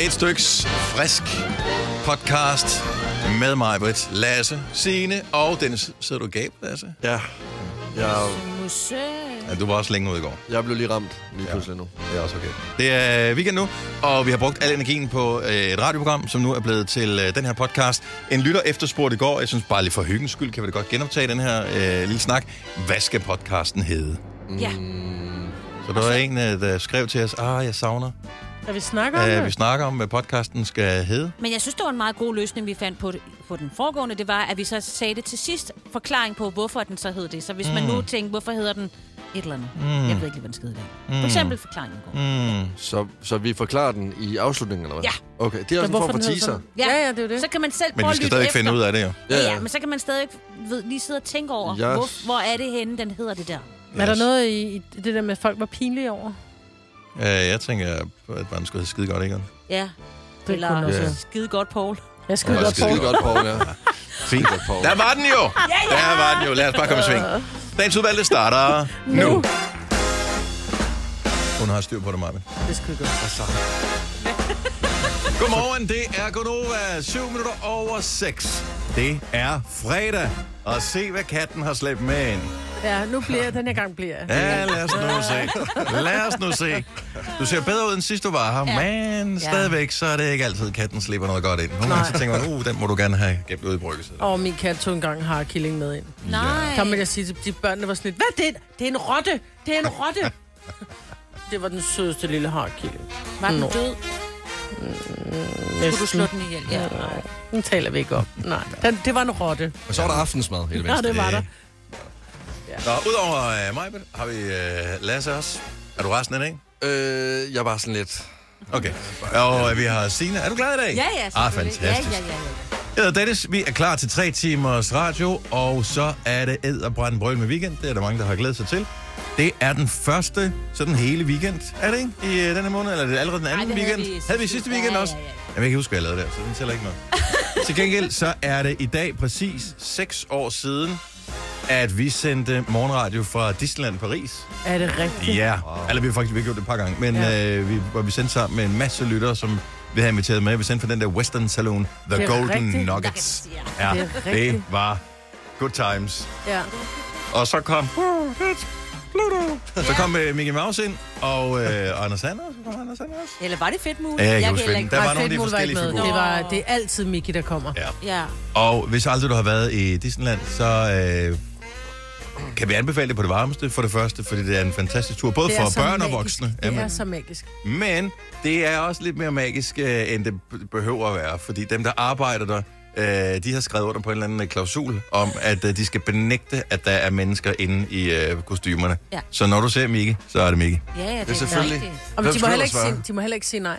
Et styks frisk podcast med mig, Britt, Lasse, Signe og Dennis. Sidder du gab, Lasse? Ja. Jeg. Ja, du var også længe ude i går. jeg blev lige ramt lige pludselig nu. Det er også okay. Det er weekend nu, og vi har brugt al energien på øh, et radioprogram, som nu er blevet til øh, den her podcast. En lytter efterspurgte i går, jeg synes bare lige for hyggens skyld, kan vi da godt genoptage den her øh, lille snak. Hvad skal podcasten hedde? Ja. Så der var en, øh, der skrev til os, ah, jeg savner. Kan vi snakke om Uh, vi snakker om, hvad podcasten skal hedde. Men jeg synes, det var en meget god løsning, vi fandt på, det, på den foregående. Det var, at vi så sagde det til sidst. Forklaring på, hvorfor den så hed det. Så hvis mm. man nu tænker, hvorfor hedder den et eller andet. Mm. Jeg ved ikke lige, hvad den skal hedde i dag. For eksempel forklaringen går. Mm. Så, så vi forklarer den i afslutningen, eller hvad? Ja. Okay, det er også en hvorfor form for teaser. sådan? Ja, ja, det er det. Så kan man selv Men prøve vi at skal stadig efter. finde ud af det, jo. Ja, Ja, ja, ja. men så kan man stadig ved, lige sidde og tænke over, Jeg- hvor, hvor er det henne, den hedder det der. Men er der noget i, i det der med, at folk var pinlige over? Uh, jeg tænker, at den skulle hedde skide godt, ikke? Ja. Det Eller også. også. skide godt, Paul. Jeg skal Ja, godt skide på. Skide godt, Paul, ja. Fint. Godt, Paul. Der var den jo! Ja, ja! Der var den jo. Lad os bare komme i sving. Dagens udvalgte starter nu. Nu. Hun har styr på det, Marvin. Det skal vi godt. Godmorgen, det er Gonova. 7 minutter over 6. Det er fredag. Og se, hvad katten har slæbt med ind. Ja, nu bliver jeg. Den her gang bliver jeg. Ja, lad os nu se. Lad os nu se. Du ser bedre ud, end sidst du var her, Ja. men stadigvæk, så er det ikke altid, katten slipper noget godt ind. Nogle gange så tænker man, uh, den må du gerne have gemt ud i bryggesædet. Og min kat tog engang har killing med ind. Nej. Kom med at sige til de børnene, var sådan lidt, hvad det? Det er en rotte. Det er en rotte. det var den sødeste lille harkilling. Var den Nå. død? Skulle du slå den ihjel? Ja. Nej, den taler vi ikke om. Nej, den, det var en rotte. Og så var der aftensmad hele Ja, det var der. Nå, udover uh, mig, har vi uh, Lasse også. Er du resten af dagen? Øh, jeg var sådan lidt... Okay. Og uh, vi har Signe. Er du glad i dag? Ja, ja. Ah, fantastisk. Ja, ja, ja, ja. Jeg hedder Dennis. Vi er klar til tre timers radio, og så er det ed og brænde brøl med weekend. Det er der mange, der har glædet sig til. Det er den første sådan hele weekend, er det ikke? I uh, denne måned, eller er det allerede den anden det havde weekend? vi havde vi sidste- weekend ja, også? ja, ja. Jeg kan ikke huske, hvad jeg lavede der, så den tæller ikke noget. til gengæld, så er det i dag præcis seks år siden, at vi sendte morgenradio fra Disneyland Paris. Er det rigtigt? Ja, wow. eller vi har faktisk vi har gjort det et par gange, men Ja. øh, vi, hvor vi sendte sammen med en masse lyttere, som vi havde inviteret med. Vi sendte fra den der Western Saloon, The Det Golden rigtigt. Nuggets. Ja, Det er det var good times. Ja. Og så kom... Så kom øh, Mickey Mouse ind, og øh, Anders Sander. Kom Anders Sander også? Eller var det fedt muligt? Ja, jeg kan kan ikke- Der var Nej, nogle af de forskellige figurer. Det, var, det er altid Mickey, der kommer. Ja. Ja. Og hvis aldrig du har været i Disneyland, så øh, kan vi anbefale det på det varmeste for det første, fordi det er en fantastisk tur, både for børn og magisk. voksne. Det Jamen, er så magisk. Men det er også lidt mere magisk, øh, end det behøver at være, fordi dem, der arbejder der, øh, de har skrevet under på en eller anden øh, klausul om, at øh, de skal benægte, at der er mennesker inde i øh, kostymerne. Ja. Så når du ser Mickey, så er det Mickey. Ja, ja, det, Det er selvfølgelig. rigtigt. Og Hvem de må, skulle heller ellers ikke være? sige, de må heller ikke sige nej.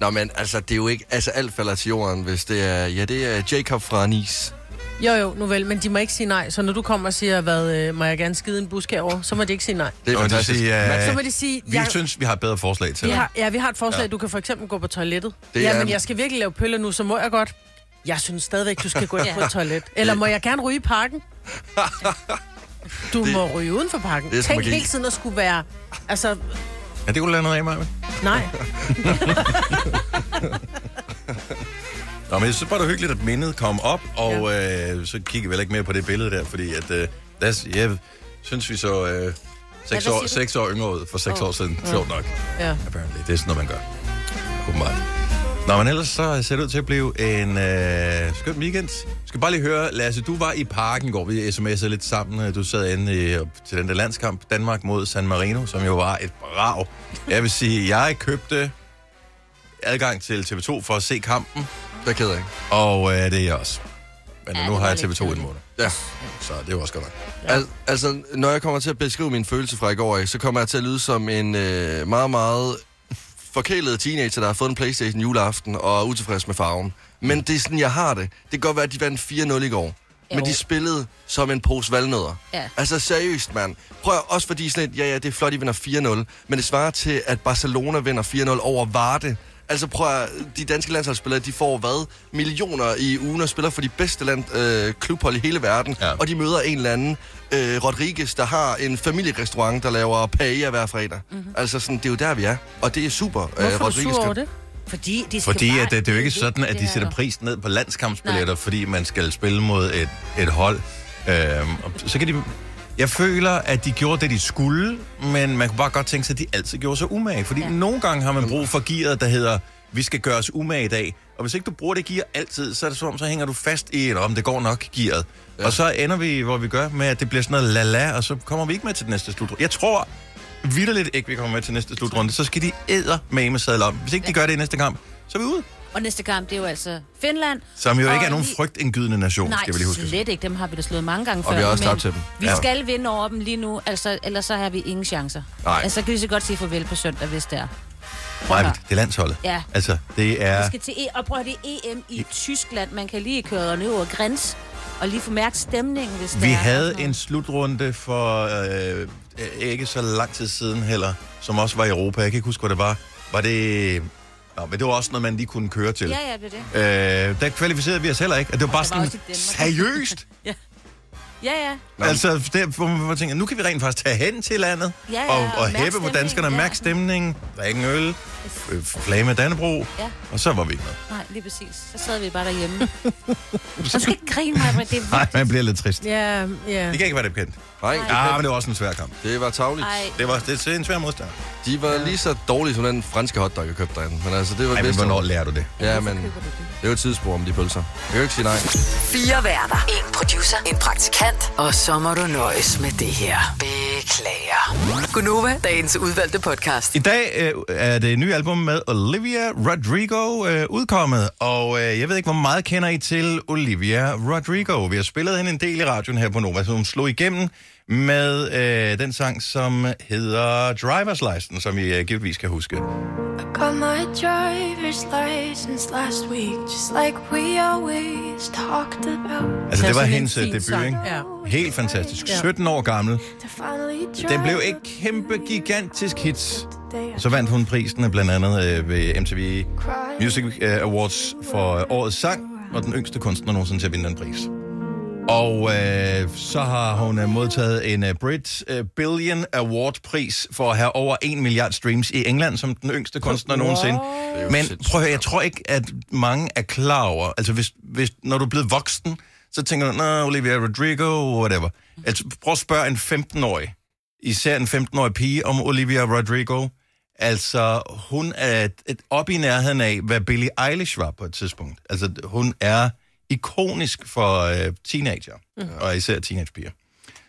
Nå, men altså, det er jo ikke... Altså, alt falder til jorden, hvis det er... Ja, det er Jacob fra Nice. Jo, jo, nu vel, men de må ikke sige nej. Så når du kommer og siger, hvad, øh, må jeg gerne skide en busk herovre, så må de ikke sige nej. Det er fantastisk. sige, øh, Så må de sige, vi jeg, synes, vi har et bedre forslag til vi har, ja, vi har et forslag. Ja. Du kan for eksempel gå på toilettet. Det ja, er- men jeg skal virkelig lave pøller nu, så må jeg godt. Jeg synes stadigvæk, du skal gå ind på et toilet. Eller må jeg gerne ryge i parken? Du Det- må ryge uden for parken. det er Tænk magi. hele tiden at skulle være... Altså, Ja, det kunne du lave noget af, Maja. nej. Nå, men jeg synes bare, det er hyggeligt, at mindet kom op, og øh, så kigger vi heller ikke mere på det billede der, fordi at, øh, der, jeg synes, vi så øh, seks, år, seks år yngre ud for seks Åh. år siden. Sjovt nok. Ja. Apparently. Det er sådan noget, man gør. Åbenbart. Nå, men ellers så ser det ud til at blive en øh, skøn weekend. Jeg skal bare lige høre, Lasse, du var i parken i går. Vi sms'ede lidt sammen. Du sad inde i, til den der landskamp, Danmark mod San Marino, som jo var et brag. Jeg vil sige, jeg købte adgang til TV2 for at se kampen, Det er ked af. og øh, det er jeg også. Men Ja, nu har jeg lidt TV2 en kedeligt. måned. Ja. Så det er jo også godt nok. Ja. Al- altså, når jeg kommer til at beskrive min følelse fra i går, så kommer jeg til at lyde som en øh, meget, meget forkælet teenager, der har fået en Playstation juleaften og er utilfreds med farven. Men det er sådan, jeg har det. Det kan godt være, at de vandt 4-0 i går. Men de spillede som en pose valnødder. Ja. Altså seriøst, mand. Prøv også fordi sådan et, ja, ja, det er flot, de vinder 4-0. Men det svarer til, at Barcelona vinder 4-0 over Varde. Altså prøv at, de danske landsholdsspillere, de får hvad? Millioner i ugen og spiller for de bedste land, øh, klubhold i hele verden. Ja. Og de møder en eller anden, øh, Rodriguez, der har en familierestaurant, der laver paella hver fredag. Mm-hmm. Altså sådan, det er jo der, vi er. Og det er super, øh, Hvorfor er du Rodriguez. sur over det? Fordi de skal Fordi bare at det, det er jo ikke sådan, at de sætter pris ned på landskampsbilletter, fordi man skal spille mod et, et hold. Øhm, så kan de... Jeg føler, at de gjorde det, de skulle, men man kunne bare godt tænke sig, at de altid gjorde sig umage. Fordi ja. Ja. nogle gange har man brug for gearet, der hedder, vi skal gøre os umage i dag. Og hvis ikke du bruger det gear altid, så er det som om, så hænger du fast i et, om det går nok gearet. Ja. Og så ender vi, hvor vi gør, med at det bliver sådan noget la-la, og så kommer vi ikke med til den næste slutrunde. Jeg tror vidderligt ikke, vi kommer med til næste slutrunde. Så skal de æder med med sadle om. Hvis ikke de gør det i næste kamp, så er vi ude. Og næste kamp, det er jo altså Finland. Som jo Og ikke er nogen lige- frygtindgydende nation, Nej, skal vi lige huske. slet ikke. Dem har vi da slået mange gange Og før. vi har også tabt til dem. Vi Ja. skal vinde over dem lige nu, altså, ellers så har vi ingen chancer. Nej. Altså, så kan vi så godt sige farvel på søndag, hvis det er. Nej, det er landsholdet. Ja. Altså, det Vi er... skal til e- og prøv det er EM i Tyskland. Man kan lige køre ned over græns og lige få mærket stemningen, hvis Vi havde en slutrunde for øh, ikke så lang tid siden heller, som også var i Europa. Jeg kan ikke huske, hvad det var. Var det... Nå, men det var også noget, man lige kunne køre til. Ja, ja, det er det. Øh, der kvalificerede vi os heller ikke. Og det var bare det var sådan, Danmark. seriøst? Ja, ja. Nå. altså, der, hvor man tænker, nu kan vi rent faktisk tage hen til landet Ja, ja, og, og hæppe på danskerne, ja. mærke stemningen, drikke en øl, øh, flage med Dannebro, Ja. og så var vi ikke med. Nej, lige præcis. Så sad vi bare derhjemme. Så skal ikke grine mig, men det er Nej, man bliver lidt trist. Ja, ja. Det kan ikke være det bekendt. Nej, Ja, men det var også en svær kamp. det var tavligt. Ej, Det var det er en svær modstander. De var lige så dårlige som den franske hotdog, jeg købte derinde. Men altså, det var Ej, men hvornår lærer du det? Ja, men det? det er jo et tidsspor om de pølser. Jeg kan jo ikke sige nej. Fire værter. En producer. En praktikant. Og så må du nøjes med det her. Beklager. Gunova, dagens udvalgte podcast. I dag øh, er det nye album med Olivia Rodrigo øh, udkommet, og øh, jeg ved ikke, hvor meget kender I til Olivia Rodrigo. Vi har spillet hende en del i radioen her på Nova, så hun slog igennem med øh, den sang, som hedder Driver's License, som I øh, givetvis kan huske. Got my driver's license last week, just like we always talked about. Altså, det var hendes øh, debut, sang, ikke? ja. Helt fantastisk. Ja. 17 år gammel. Den blev ikke kæmpe gigantisk I Så vandt hun prisen blandt andet øh, ved MTV. Music øh, Awards for øh, årets sang, og den yngste kunstner nogensinde til at vinde den pris. Og øh, så har hun øh, modtaget en øh, Brit øh, Billion Award-pris for at have over 1 milliard streams i England som den yngste kunstner nogensinde. Men prøv at høre, jeg tror ikke, at mange er klar over, altså hvis, hvis, når du er blevet voksen, så tænker du, Nå, Olivia Rodrigo, whatever. Altså, prøv at spørge en 15-årig, især en 15-årig pige, om Olivia Rodrigo. Altså, hun er et, et op i nærheden af, hvad Billie Eilish var på et tidspunkt. Altså, hun er ikonisk for øh, teenager, mm. og især teenagepiger.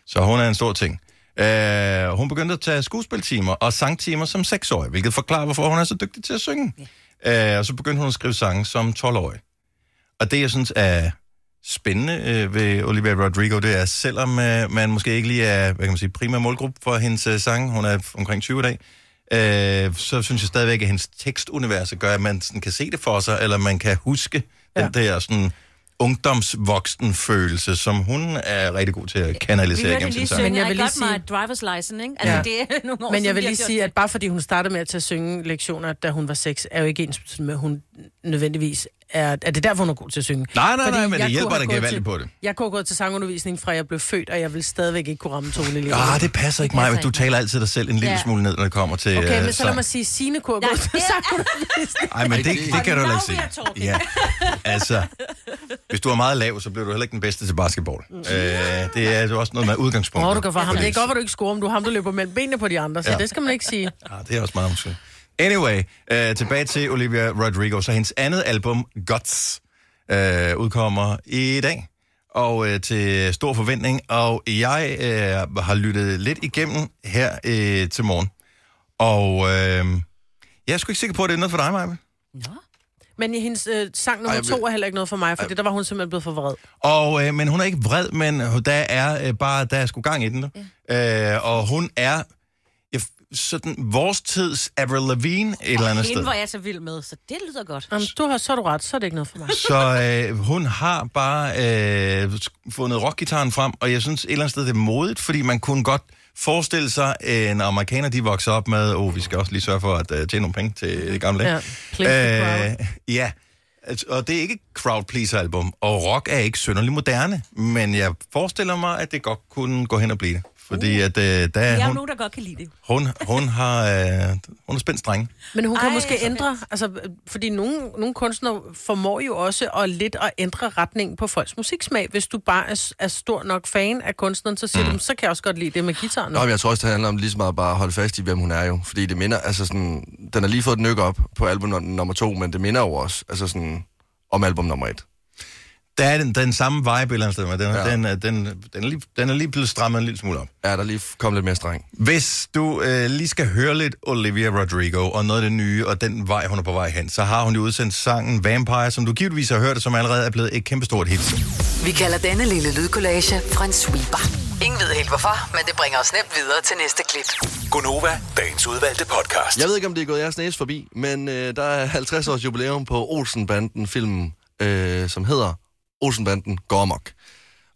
Så hun er en stor ting. Øh, hun begyndte at tage skuespiltimer og sangtimer som seksårig, hvilket forklarer, hvorfor hun er så dygtig til at synge. Øh, og så begyndte hun at skrive sange som 12-årig. Og det, jeg synes er spændende øh, ved Olivia Rodrigo, det er, selvom øh, man måske ikke lige er hvad kan man sige, primær målgruppe for hendes øh, sang, hun er omkring 20 i dag, øh, så synes jeg stadigvæk, at hendes tekstunivers gør, at man sådan kan se det for sig, eller man kan huske ja. den der sådan ungdomsvoksen følelse, som hun er rigtig god til at kanalisere gennem sin sang. Men jeg vil lige sige- my driver's license, ikke? Altså, Ja. det er nogle år Men jeg vil lige sige, at bare fordi hun startede med at tage synge lektioner, da hun var seks, er jo ikke ens med, at hun nødvendigvis er... Er det derfor, hun er god til at synge? Nej, nej, Fordi nej, men jeg det hjælper dig gevaldigt på det. Jeg kunne gået til sangundervisning fra jeg blev født, og jeg vil stadigvæk ikke kunne ramme tone lige. Ah, det passer ikke mig, men du taler altid dig selv en lille Ja. smule ned, når det kommer til Okay, øh, men så lad mig sige, Signe kunne Nej, gået til det er- sangundervisning. Ej, men det, det- det kan du heller ikke sige. Ja, altså, hvis du er meget lav, så bliver du heller ikke den bedste til basketball. Øh, det er jo også noget med udgangspunkt. Åh, du kan få ham. Det er godt, at du ikke scorer, men du ham, der løber mellem benene på de andre, så Ja. det skal man ikke sige. Ja, det er også meget måske. Anyway, øh, tilbage til Olivia Rodrigo. Så hendes andet album, Guts, øh, udkommer i dag. Og øh, til stor forventning. Og jeg øh, har lyttet lidt igennem her øh, til morgen. Og øh, jeg er sgu ikke sikker på, at det er noget for dig, Maja. Nå. Men i hendes øh, sang nummer Ej, to er heller ikke noget for mig, for der var hun simpelthen blevet for vred. Og, øh, men hun er ikke vred, men der er øh, bare, der er sgu gang i den. nu. Ja. Øh, og hun er sådan vores tids Avril Lavigne et eller andet Hende sted. var jeg så vild med, så det lyder godt. Jamen, du har, så er du ret, så er det ikke noget for mig. Så øh, hun har bare øh, fundet rockgitaren frem, og jeg synes et eller andet sted, det er modigt, fordi man kunne godt forestille sig, en amerikaner, de vokser op med, åh, oh, vi skal også lige sørge for at uh, tjene nogle penge til det gamle. Ja, please øh, ja, Altså, og det er ikke et crowd pleaser album, og rock er ikke synderligt moderne, men jeg forestiller mig, at det godt kunne gå hen og blive det. Fordi at, øh, der Jeg er er jo hun, nogen, der godt kan lide det. hun, hun har, øh, hun er spændt streng. Men hun kan Ej, måske ændre, altså, fordi nogle, nogle kunstnere formår jo også at lidt at ændre retningen på folks musiksmag. Hvis du bare er, er stor nok fan af kunstneren, så siger mm. du, så kan jeg også godt lide det med guitar nu. Nå, men jeg tror også, det handler om lige så meget bare at holde fast i, hvem hun er jo. Fordi det minder, altså sådan, den har lige fået et nyk op på album nummer to, men det minder jo også, altså sådan, om album nummer et. Der er den, den samme vibe et eller andet sted, men den, Ja. den, er- den, den, er lige, den er lige blevet strammet en lille smule op. Ja, der er lige kommet lidt mere streng. Hvis du øh, lige skal høre lidt Olivia Rodrigo og noget af det nye, og den vej, hun er på vej hen, så har hun jo udsendt sangen Vampire, som du givetvis har hørt, og som allerede er blevet et kæmpestort hit. Vi kalder denne lille lydkollage en sweeper. Ingen ved helt hvorfor, men det bringer os nemt videre til næste klip. Gunova, dagens udvalgte podcast. Jeg ved ikke, om det er gået jeres næse forbi, men øh, der er 50 års jubilæum på Olsenbanden filmen, øh, som hedder Olsenbanden Gormok.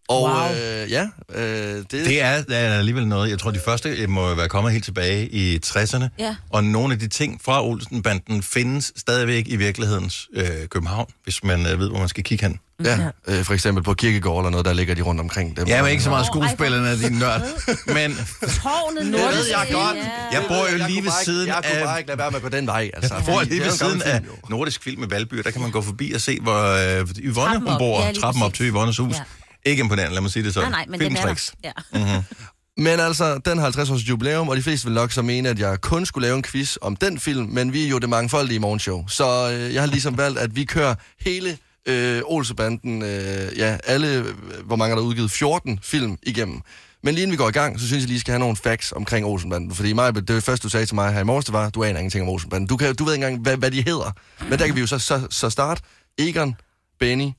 Og Wow. øh, ja, øh, det, Det er, det er alligevel noget, jeg tror, de første øh, må være kommet helt tilbage i 60'erne. Ja. Og nogle af de ting fra Olsenbanden findes stadigvæk i virkelighedens øh, København, hvis man øh, ved, hvor man skal kigge hen. Ja, øh, for eksempel på kirkegård eller noget, der ligger de rundt omkring dem. Jeg er ikke så meget skuespillerne af din nørd, men Tårnet Det ved jeg godt. jeg bor jo lige ved siden Jeg kunne af... bare ikke lade være med at gå den vej. Altså, Jeg bor lige det er ved siden af. Nordisk Film med Valby, der kan man gå forbi og se, hvor øh, Yvonne hun op. bor, Ja, trappen op til Yvonnes hus. Ja. Ikke imponerende, lad mig sige det sådan. Nej, nej, men den er Filmtricks. der. Ja. Men altså, den har 50 års jubilæum, og de fleste vil nok så mene, at jeg kun skulle lave en quiz om den film, men vi er jo det mangfoldige morgenshow. Så øh, jeg har ligesom valgt, at vi kører hele øh, Olsebanden, øh, ja, alle, hvor mange er der udgivet, 14 film igennem. Men lige inden vi går i gang, så synes jeg lige, skal have nogle facts omkring Olsenbanden. Fordi mig, det første, du sagde til mig her i morges, det var, du aner ingenting om Olsenbanden. Du, kan, du ved ikke engang, hvad, hvad de hedder. Men der kan vi jo så, så, så starte. Egon, Benny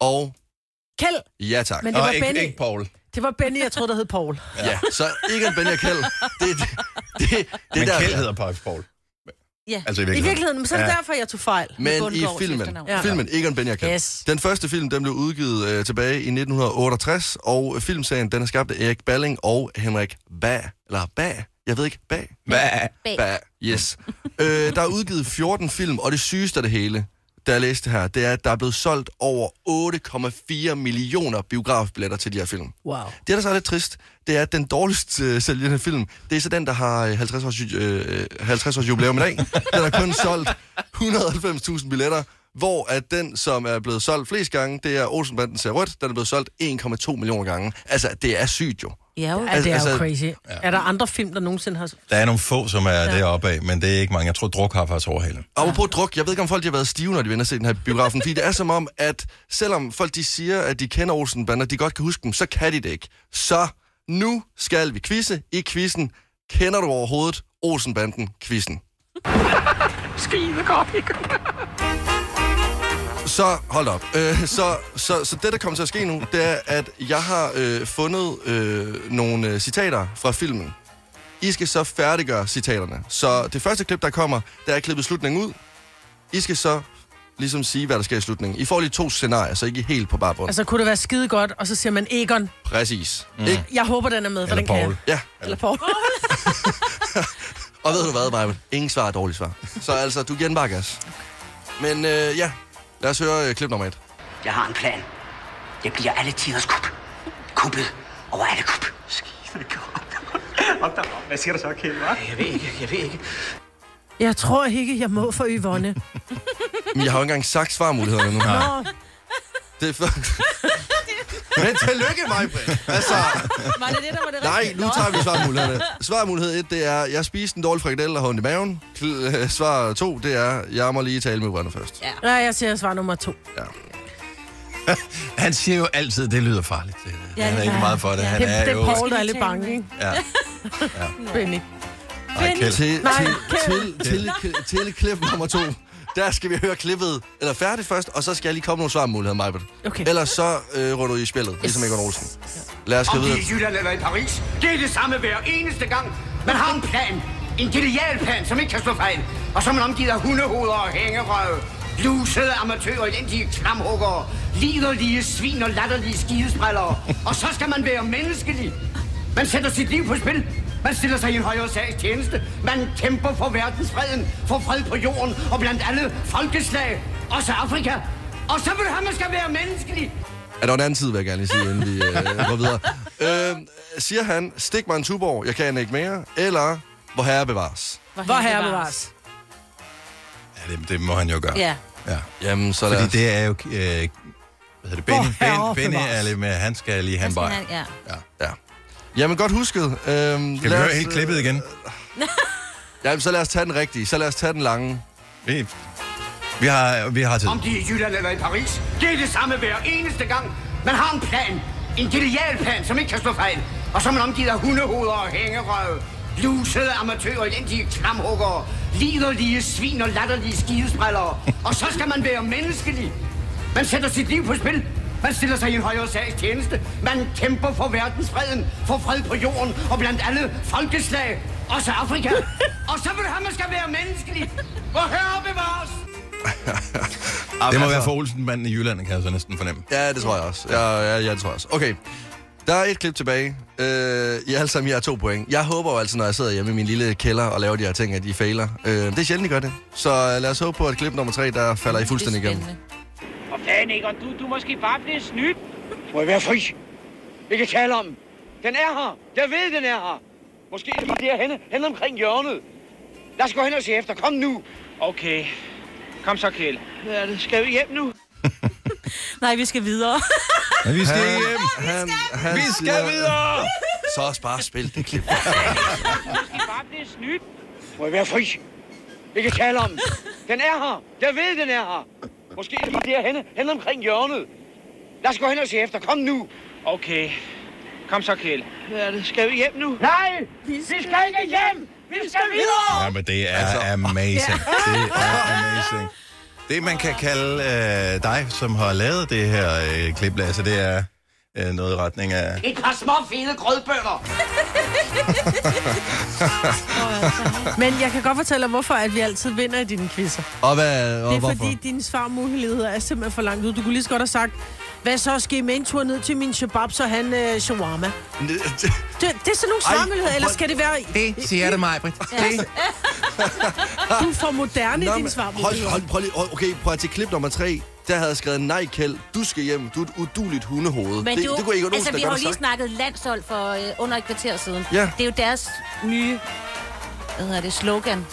og... Kjeld, Ja tak. men det var Og ikke, Benny. ikke Paul. Det var Benny, jeg troede, der hed Paul. Ja, så Egon, Benny og Kjeld. Det, det, det, det, det Men der, Kjeld hedder faktisk Paul. Ja. Altså i I virkeligheden. virkeligheden, men så er det Ja. derfor, jeg tog fejl. Men i filmen, ja. filmen Egon Kjeld. Yes. Den første film, den blev udgivet øh, tilbage i 1968, og filmserien, den er skabt af Erik Balling og Henrik Ba, eller Ba, jeg ved ikke, Ba, Hvad? Bag. Ba, yes. øh, der er udgivet 14 film, og det sygeste af det hele, da jeg læste her, det er, at der er blevet solgt over 8,4 millioner biografbilletter til de her film. Wow. Det, der så er lidt trist, det er, at den dårligst øh, sælgende film, det er så den, der har øh, 50 års, øh, 50 års jubilæum i dag. Den har kun solgt 190.000 billetter, hvor at den, som er blevet solgt flest gange, det er Olsenbanden ser rødt, den er blevet solgt 1,2 millioner gange. Altså, det er sygt jo. Ja, jo. Ja, det er Altså- jo crazy. Er der andre film, der nogensinde har... Der er nogle få, som er ja. deroppe af, men det er ikke mange. Jeg tror, druk har faktisk overhalet. Og på druk, jeg ved ikke, om folk har været stive, når de vender se den her biografen, fordi det er som om, at selvom folk de siger, at de kender Olsenbanden, og de godt kan huske dem, så kan de det ikke. Så nu skal vi quizze i quizzen. Kender du overhovedet Olsenbanden-quizzen? Skide godt, ikke? Så hold op. Øh, så, så, så det, der kommer til at ske nu, det er, at jeg har øh, fundet øh, nogle øh, citater fra filmen. I skal så færdiggøre citaterne. Så det første klip, der kommer, der er klippet slutningen ud. I skal så ligesom sige, hvad der sker i slutningen. I får lige to scenarier, så ikke helt på bare bund. Altså, kunne det være skide godt, og så siger man Egon. Præcis. Mm. Ikke? Jeg håber, den er med, for Eller den kan Paul. jeg. Ja, Eller Paul. og ved du hvad, Maja? Ingen svar er dårligt svar. Så altså, du giver den bare gas. Men øh, ja, lad os høre øh, klip nummer et. Jeg har en plan. Det bliver alle tiders kup. Kuppet over alle kup. Skide godt. Hvad siger du så, Kjeld, hva'? Jeg ved ikke, jeg ved ikke. Jeg tror ikke, jeg må for Yvonne. Men jeg har jo ikke engang sagt svarmulighederne nu. Nå, Det er for... Men tillykke, mig, Altså, Var det det, der var det nej, rigtige? nu tager vi svarmulighederne. Svarmulighed 1, det er, jeg spiste en dårlig frikadelle og har ondt i maven. Kl- øh, Svar 2, det er, jeg må lige tale med Uranne først. Ja. nej, jeg siger svar nummer to. Han siger jo altid, det lyder farligt. Det, Ja, han er det ikke er- meget for det. ja. Han Det, er det er jo... Paul, der er lidt bange, ikke? Ja. Benny. Ej, Kjeld. Til, Nej, til, til, til, til klip nummer 2, der skal vi høre klippet, eller færdigt først, og så skal jeg lige komme nogle svarmuligheder, Majbert. Okay. Ellers så øh, runder du i spillet, ligesom Egon Olsen. Lad os gå Om det videre. er i Jylland eller i Paris, det er det samme hver eneste gang. Man har en plan. En genial plan, som ikke kan slå fejl. Og så er man omgivet af hundehoveder og hængerøve. Lusede amatører, elendige klamhuggere, liderlige svin og latterlige skidesprællere. Og så skal man være menneskelig. Man sætter sit liv på spil. Man stiller sig i en højere sags tjeneste. Man kæmper for verdensfreden, for fred på jorden og blandt alle folkeslag. Også Afrika. Og så vil han, man skal være menneskelig. Ja, der en anden tid, vil jeg gerne lige sige, inden vi øh, går videre. Øh, siger han, stik mig en tuborg, jeg kan ikke mere, eller hvor herre bevares? Hvor herre bevares. Ja, det, det må han jo gøre. Ja. ja. Jamen, så Fordi os... det er jo... Øh, hvad hedder det? Benny, Benny bevares. er lidt med, han skal lige have en Skal baj. han, ja. Ja. Jamen, godt husket. Øhm, Skal vi lad høre os, helt klippet igen? Jamen, så lad os tage den rigtige. Så lad os tage den lange. Vi, vi, har, vi har tid. Om de er i Jylland eller i Paris, det er det samme hver eneste gang. Man har en plan. En genial plan, som ikke kan slå fejl. Og så er man omgivet af hundehoveder og hængerøve. Lusede amatører, elendige klamhuggere, liderlige svin og latterlige skidesprællere. Og så skal man være menneskelig. Man sætter sit liv på spil. Man stiller sig i en højere sags tjeneste. Man kæmper for verdensfreden, for fred på jorden og blandt alle folkeslag. Også Afrika. og så vil han, man skal være menneskelig. Hvor herre bevares. Det må altså- være for Olsen-manden i Jylland, kan jeg så næsten fornemme. Ja, det tror jeg også. Ja, ja, ja, det tror jeg også. Okay. Der er et klip tilbage. Øh, I alle sammen, jeg har to point. Jeg håber jo altid, når jeg sidder hjemme i min lille kælder og laver de her ting, at de fejler. Øh, det er sjældent, I gør det. Så øh, lad os håbe på, at klip nummer tre, der falder I fuldstændig igennem. Ikke, og du, du er måske bare blevet snydt. Må jeg være fri? Vi kan tale om. den. Er her. Jeg ved, den er her. Måske er det bare det henne, henne omkring hjørnet. Lad os gå hen og se efter. Kom nu. Okay. Kom så, Kjell. Hvad er det? Skal vi hjem nu? Nej, vi skal videre. Men vi skal Han- hjem. Han, han Vi skal videre! Så også bare spil det klip. Måske bare blevet snydt. Må jeg være fri? Vi kan tale om. den. Den er her. Jeg ved, den er her. Måske er det bare det henne, henne omkring hjørnet. Lad os gå hen og se efter. Kom nu. Okay. Kom så, Kjell. Hvad er det? Skal vi hjem nu? Nej, vi skal ikke hjem. Vi skal videre. Ja, men det er Altså. amazing. Det er amazing. Det, man kan kalde øh, dig, som har lavet det her øh, klip, Lasse, det er øh, noget i retning af... Et par små fede grødbønder. Men jeg kan godt fortælle dig, hvorfor at vi altid vinder i dine quizzer. Og hvad, og Det er hvorfor? fordi, dine svarmuligheder er simpelthen for langt ud. Du kunne lige så godt have sagt, hvad så skal I med en tur ned til min shabab, så han øh, shawarma. Det, det er sådan nogle svarmuligheder, eller skal det være... Det siger det mig, Britt. Det. Du er for moderne i Nå, dine men svarmuligheder. hold, hold, prøv lige, okay, prøv at til klip nummer tre. Der havde skrevet, nej Kjeld, du skal hjem. Du er et uduligt hundehoved. Men det, du, det kunne ikke altså, Olsen vi har jo lige sagt. snakket landshold for øh, under et kvarter siden. Ja. Det er jo deres nye hvad hedder det, slogan.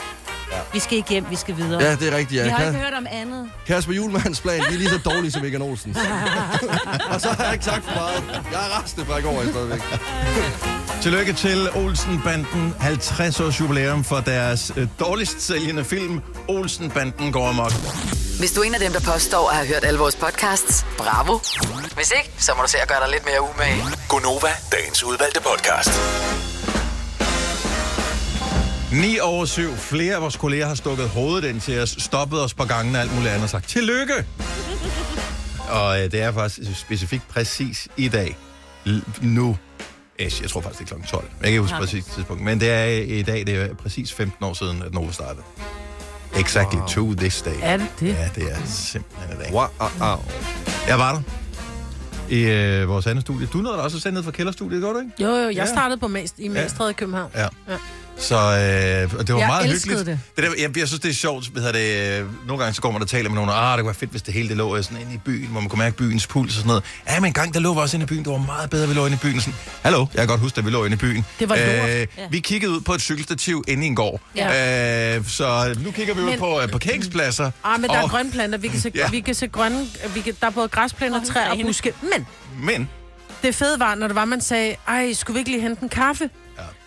Ja. Vi skal ikke hjem, vi skal videre. Ja, det er rigtigt, ja. Vi har ikke hørt om andet. Kasper Julemands plan, de er lige så dårlige som Egan Olsen. og så har jeg ikke sagt for meget. Jeg er restet fra i går, jeg stadigvæk. Tillykke til Olsen-banden 50 års jubilæum for deres øh, dårligst sælgende film, Olsen-banden går amok. Hvis du er en af dem, der påstår at have hørt alle vores podcasts, bravo. Hvis ikke, så må du se at gøre dig lidt mere umage. Gonova, dagens udvalgte podcast. 9 over 7. Flere af vores kolleger har stukket hovedet ind til os, stoppet os på gangen og alt muligt andet og sagt, tillykke! Og øh, det er faktisk specifikt præcis i dag, l- nu, Æs, jeg tror faktisk, det er klokken 12. Jeg kan ikke huske præcis tidspunkt, men det er i dag, det er præcis 15 år siden, at Nova startede. Exactly wow. to this day. Er det det? Ja, det er simpelthen i dag. Wow. Jeg var der i øh, vores andet studie. Du nåede da også at sende ned fra kælderstudiet, gjorde du ikke? Jo, jo, jeg Ja. startede på Mast, i Mastred i København. Ja. Ja. Så øh, og det var Jeg meget hyggeligt. det. det der, jeg, jeg synes, det er sjovt. Hvad hedder det, øh, nogle gange så går man og taler med nogen, og ah, det kunne være fedt, hvis det hele det lå øh, sådan inde i byen, hvor man kunne mærke byens puls og sådan noget. Ja, men en gang der lå vi også inde i byen. Det var meget bedre, at vi lå inde i byen. Sådan, Hallo, jeg kan godt huske, at vi lå inde i byen. Det var lort. Øh, Vi kiggede ud på et cykelstativ inde i en gård. Ja. Øh, så nu kigger vi ud Men- på øh, parkeringspladser. Ah, men der er og- grønne planter. Vi kan se, Ja. ja. vi kan se grønne... Vi kan, der er både græsplæner, træer og buske. Men Men, det fede var, når det var, man sagde, ej, skulle vi ikke lige hente en kaffe?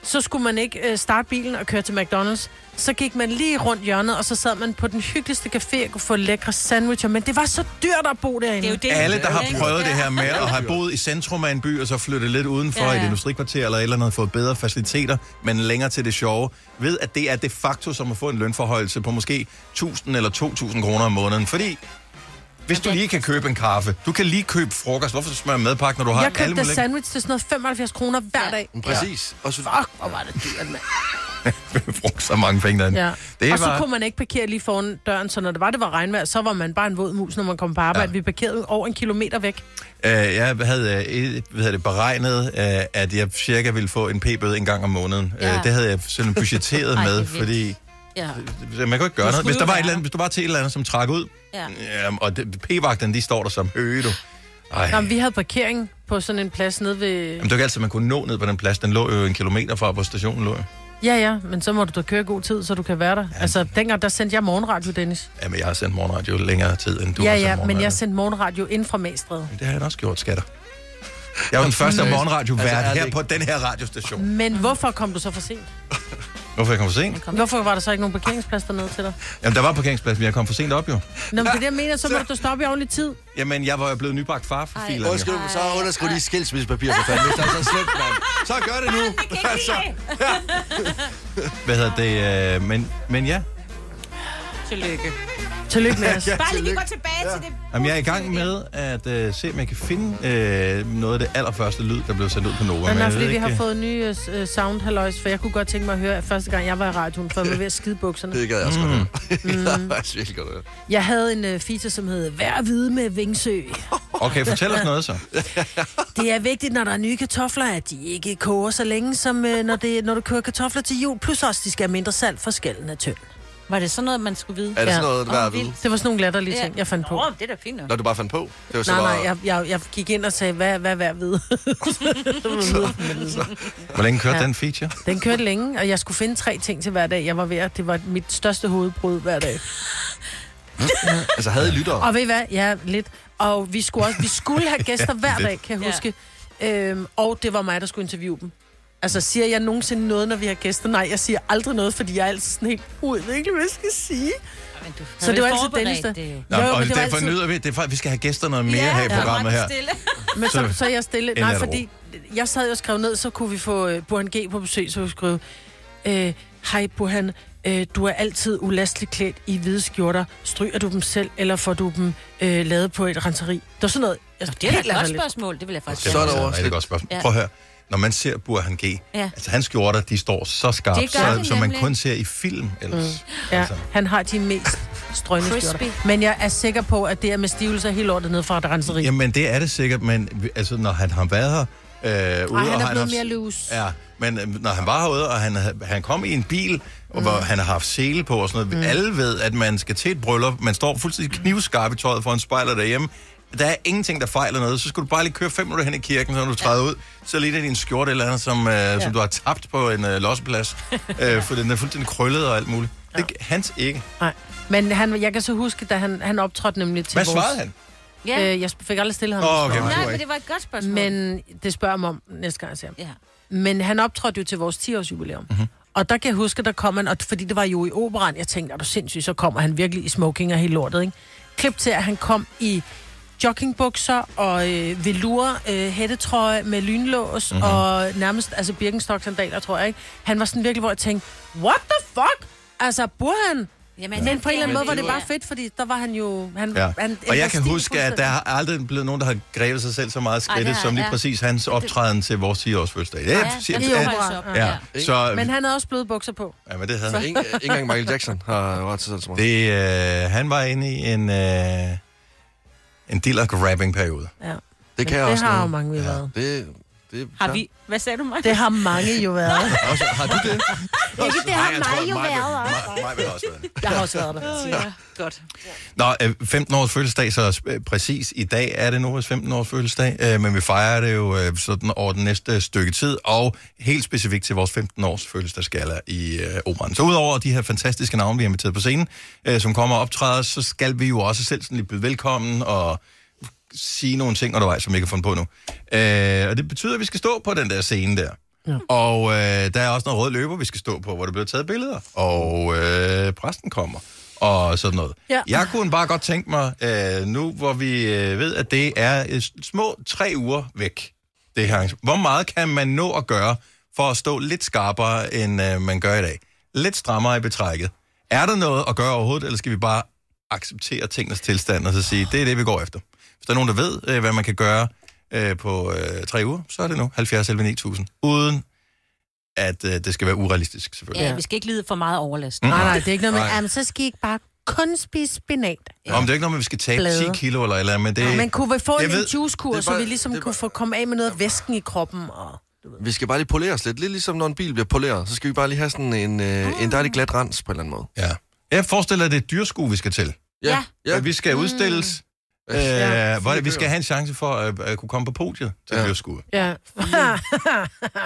Så skulle man ikke øh, starte bilen og køre til McDonald's. Så gik man lige rundt hjørnet, og så sad man på den hyggeligste café og kunne få lækre sandwicher. Men det var så dyrt at bo derinde. Det er jo det. alle, der har prøvet det her med at have boet i centrum af en by, og så flyttet lidt udenfor Ja, ja, ja. et industrikvarter eller et eller andet, fået bedre faciliteter, men længere til det sjove, ved, at det er de facto som at få en lønforhøjelse på måske 1000 eller 2000 kroner om måneden. Fordi hvis du lige kan købe en kaffe, du kan lige købe frokost. Hvorfor smøre madpakke, når du har Jeg alle købte mulige... sandwich til sådan noget 75 kroner hver dag. Præcis. Og så, Fuck, hvor var det dyrt, mand. Frugt så mange penge derinde. Ja. Det og så var... kunne man ikke parkere lige foran døren, så når det var, det var regnvejr, så var man bare en våd mus, når man kom på arbejde. Ja. Vi parkerede over en kilometer væk. Øh, jeg havde, øh, hvad havde det, beregnet, øh, at jeg cirka ville få en p-bøde en gang om måneden. Ja. Øh, det havde jeg sådan budgetteret Ej, med, fordi Ja. man kan ikke gøre noget. Hvis der, var et eller andet, hvis du var til et eller andet, som trak ud, Ja. Jamen, og det- p-vagterne, de står der som høge, du. Ej. Nå, vi havde parkering på sådan en plads nede ved... Jamen, det var ikke altid, man kunne nå ned på den plads. Den lå jo en kilometer fra, hvor stationen lå. Ja, ja, men så må du da køre god tid, så du kan være der. Ja. Altså, dengang der sendte jeg morgenradio, Dennis. Jamen, jeg har sendt morgenradio længere tid, end du ja, har sendt ja, men jeg sendte morgenradio ind fra Magstred. Det har jeg også gjort, skatter. Jeg var den første morgenradio-vært Altså, er her ikke- på den her radiostation. Men hvorfor kom du så for sent? Hvorfor jeg kom for sent? Hvorfor var der så ikke nogen parkeringsplads dernede til dig? Jamen, der var parkeringsplads, men jeg kom for sent op jo. Nå, men det er det, jeg mener, så må du stoppe i ordentlig tid. Jamen, jeg var jo blevet nybagt far for filerne. jo. Undskyld, så underskriv de skilsmissepapir for fanden. Der er så slemt, mand. Så gør det nu. altså, hvad hedder det? Øh, men, men ja, Tillykke. Tillykke med os. Bare lige vi går tilbage til det. Jamen, jeg er i gang med at øh, se, om jeg kan finde øh, noget af det allerførste lyd, der blev sendt ud på Nova. Men jeg nej, fordi vi ikke, har fået nye uh, sound halløjs, for jeg kunne godt tænke mig at høre, at første gang jeg var i radioen, for jeg var ved at skide bukserne. Det gad jeg også godt høre. Det er faktisk virkelig godt. Jeg havde en uh, feature, som hed Vær hvide med Vingsø. Okay, fortæl os noget så. Det er vigtigt, når der er nye kartofler, at de ikke koger så længe, som uh, når, det, når du kører kartofler til jul. Plus også, de skal have mindre salt, for skallen er tynd. Var det sådan noget, man skulle vide? Er det sådan Ja. noget, der er vide? Det var sådan nogle latterlige ting, jeg fandt på. Åh, det er da fint nok. Når du bare fandt på. Det var så Nej, bare... nej, jeg, jeg, jeg gik ind og sagde, hvad, hvad, hvad ved? Hvor længe kørte Ja. den feature? Den kørte længe, og jeg skulle finde tre ting til hver dag. Jeg var ved at, det var mit største hovedbrud hver dag. Altså, havde I lyttere? Og ved I hvad? Ja, lidt. Og vi skulle, også, vi skulle have gæster hver dag, kan jeg Ja. huske. Øhm, og det var mig, der skulle interviewe dem. Altså, siger jeg nogensinde noget, når vi har gæster? Nej, jeg siger aldrig noget, fordi jeg er altid sådan helt, ud, jeg ved ikke, hvad jeg skal sige. Men du Så det var altid Dennis, der- det jo. Nå, Jo, og det derfor altid- nyder vi, det er for, at vi skal have gæster noget mere Ja, her i programmet her. Men så, Så- er jeg stille. Nej, fordi jeg sad og skrev ned, så kunne vi få uh, Burhan G på besøg, så vi skrev, øh, hej Burhan, øh, du er altid ulasteligt klædt i hvide skjorter. Stryger du dem selv, eller får du dem øh, lavet på et renseri? Det var sådan noget. Altså, Det er et godt spørgsmål, det vil jeg faktisk Det Så er er der et rigtig slet- godt spørgsmål. Prøv at høre. Når man ser Burhan G, Ja. altså hans skjorter, de står så skarpt, så, som man kun ser i film ellers. Mm. Ja, Altså. han har de mest Crispy. skjorter. Men jeg er sikker på, at det er med stivelse helt lortet ned fra et renseri. Jamen, det er det sikkert, men altså, når han har været her øh, ude... Ej, han og er blevet haft- mere loose. Ja, men øh, når han var herude, og han, han kom i en bil, mm. hvor han har haft sele på og sådan noget. Mm. Alle ved, at man skal til et bryllup. Man står fuldstændig knivskarp i tøjet foran spejlet derhjemme. Der er ingenting, der fejler noget. Så skulle du bare lige køre fem minutter hen i kirken, så når du træder ud, så ligner din skjorte eller andet, som, øh, ja. som du har tabt på en øh, losseplads. øh, for den er fuldstændig krøllet og alt muligt. Ja. Det er hans ikke. Nej. Men han, jeg kan så huske, da han, han optrådte nemlig til Hvad vores... svarede han? Ja. Øh, jeg fik aldrig stillet ham. Åh, okay, Nej, men det var et godt spørgsmål. Men det spørger mig om næste gang, jeg ser ham. Ja. Men han optrådte jo til vores 10-års jubilæum. Mm-hmm. Og der kan jeg huske, der kom han, og fordi det var jo i operan, jeg tænkte, er du sindssyg, så kommer han virkelig i smoking og helt lortet, ikke? Klip til, at han kom i joggingbukser og øh, velour øh, hættetrøje med lynlås mm-hmm. og nærmest, altså Birkenstock-sandaler, tror jeg, ikke? Han var sådan virkelig, hvor jeg tænkte, what the fuck? Altså, burde han? Jamen, Men på en eller anden måde var det Ja. bare fedt, fordi der var han jo... Han, Ja. han Og jeg kan huske, at der har aldrig blevet nogen, der har grebet sig selv så meget skridtet, det som lige ja. præcis hans optræden til vores 10-års fødselsdag. Det er, Ja, ja, op. ja. Ja. Så, Men han havde også bløde bukser på. ja, men det havde Så han. ikke, engang Michael Jackson har ret til sådan noget. Det, øh, han var inde i en, øh, en diller-grabbing-periode. Ja. Det Men kan jeg det også har jo mange jo været. Det, det, Har vi... Hvad sagde du, mig? Det har mange jo været. Også, har du det? Ikke det har mig jo Maja- været også. Maja- Maja vil også være det. Jeg har også været der. Ja, godt. Nå, øh, 15 års fødselsdag, så øh, præcis i dag er det Noras 15 års fødselsdag, øh, men vi fejrer det jo øh, sådan over den næste stykke tid, og helt specifikt til vores 15 års fødselsdagsgala i øh, operan. Så udover de her fantastiske navne, vi har inviteret på scenen, øh, som kommer og optræder, så skal vi jo også selv sådan lige byde velkommen og sige nogle ting undervejs, som vi ikke har fundet på nu. Øh, og det betyder, at vi skal stå på den der scene der. Ja. Og øh, der er også noget rød løber, vi skal stå på, hvor der bliver taget billeder. Og øh, præsten kommer og sådan noget. Ja. Jeg kunne bare godt tænke mig, øh, nu hvor vi øh, ved, at det er øh, små tre uger væk, det her arrangement. Hvor meget kan man nå at gøre for at stå lidt skarpere, end øh, man gør i dag? Lidt strammere i betrækket. Er der noget at gøre overhovedet, eller skal vi bare acceptere tingens tilstand og så sige, det er det, vi går efter? Hvis der er nogen, der ved, øh, hvad man kan gøre øh, på øh, tre uger, så er det nu 70 11 9000. Uden at øh, det skal være urealistisk, selvfølgelig. Ja, vi skal ikke lide for meget overlast. Nej, nej, det er ikke noget med, jamen, så skal I ikke bare kun spise spinat. Ja. Om det er ikke noget med, at vi skal tabe Blade. 10 kilo eller eller men det... Ja. Men kunne vi få en, ved- en juicekur, er så bare- vi ligesom er kunne bare- få komme af med noget af væsken i kroppen? Og... Vi skal bare lige poleres lidt. Lidt ligesom når en bil bliver poleret. Så skal vi bare lige have sådan en, øh, en dejlig glat rens på en eller anden måde. Ja. Jeg forestiller, at det er dyrskue, vi skal til. Ja. Ja. Vi skal udstilles Øh, Ja, er det, vi skal have en chance for at, at kunne komme på podiet til ja. Løvskud. Ja.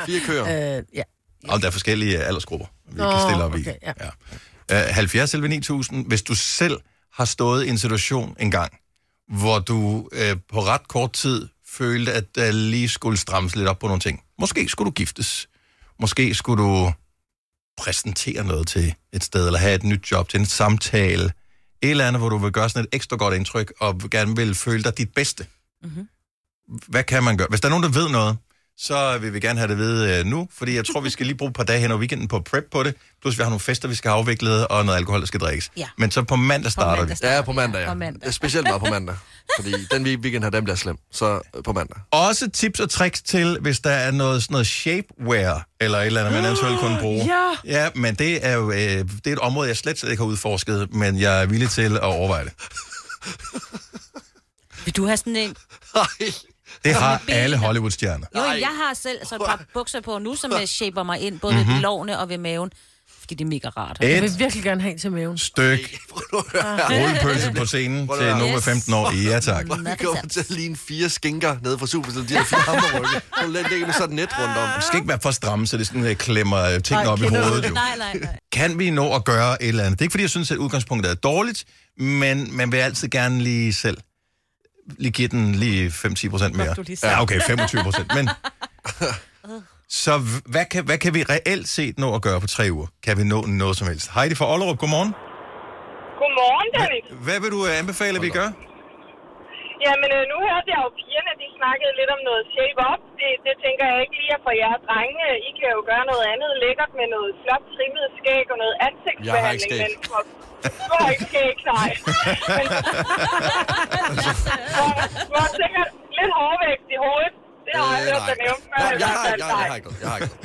Fire køer. Øh, ja. Og der er forskellige aldersgrupper, vi Nå, kan stille op i. okay, ja. Ja. Uh, 70 11 9000, hvis du selv har stået i en situation engang, hvor du uh, på ret kort tid følte, at der lige skulle strammes lidt op på nogle ting. Måske skulle du giftes. Måske skulle du præsentere noget til et sted, eller have et nyt job til en samtale. Et eller andet, hvor du vil gøre sådan et ekstra godt indtryk, og gerne vil føle dig dit bedste. Mhm. Hvad kan man gøre? Hvis der er nogen, der ved noget, så vil vi gerne have det ved uh, nu, fordi jeg tror, vi skal lige bruge et par dage hen over weekenden på prep på det. Plus vi har nogle fester, vi skal have afviklet, og noget alkohol, der skal drikkes. Ja. Men så på mandag starter mandag vi. Ja, på mandag, ja. På mandag. Specielt bare på mandag. Fordi den week- weekend her, den bliver slem. Så øh, på mandag. Også tips og tricks til, hvis der er noget, sådan noget shapewear, eller et eller andet, man eventuelt kunne bruge. Ja. Ja, men det er jo øh, det er et område, jeg slet, slet ikke har udforsket, men jeg er villig til at overveje det. Vil du have sådan en... Det har alle Hollywood-stjerner. Jo, jeg har selv så et par bukser på nu, som jeg shaper mig ind, både Mhm. ved lårene og ved maven. Fordi det er mega rart. Jeg vil virkelig gerne have en til maven. styk rullepølse på scenen til nogen med 15 år. Ja, tak. Vi kommer til at ligne fire skinker nede fra Superstil. De her fire hammerrygge. Så lægger med sådan et net rundt om. Det skal ikke være for stramme, så det sådan, øh, klemmer øh, tingene Nej, op i hovedet. det? Jo. Nej, nej, nej. Kan vi nå at gøre et eller andet? Det er ikke, fordi jeg synes, at udgangspunktet er dårligt, men man vil altid gerne lige selv lige give den lige 5-10 procent mere. Ja, okay, 25 procent. Men, så hvad kan, hvad kan vi reelt set nå at gøre på tre uger? Kan vi nå noget som helst? Heidi fra Ollerup, godmorgen. Godmorgen, Dennis. Hvad vil du øh, anbefale, at vi gør? Jamen, øh, nu hørte jeg jo pigerne, de snakkede lidt om noget shape-up. Det, det tænker jeg ikke lige at for jer drenge. I kan jo gøre noget andet lækkert med noget flot trimmet skæg og noget ansigtsbehandling. Jeg har ikke skæg. Men for, du har ikke skæg, nej. Men, du, du har sikkert lidt hårvægt i hovedet. Det har jeg Øh, hørt dig nævne. Jeg, har, fald. jeg, har ikke noget. Jeg har ikke.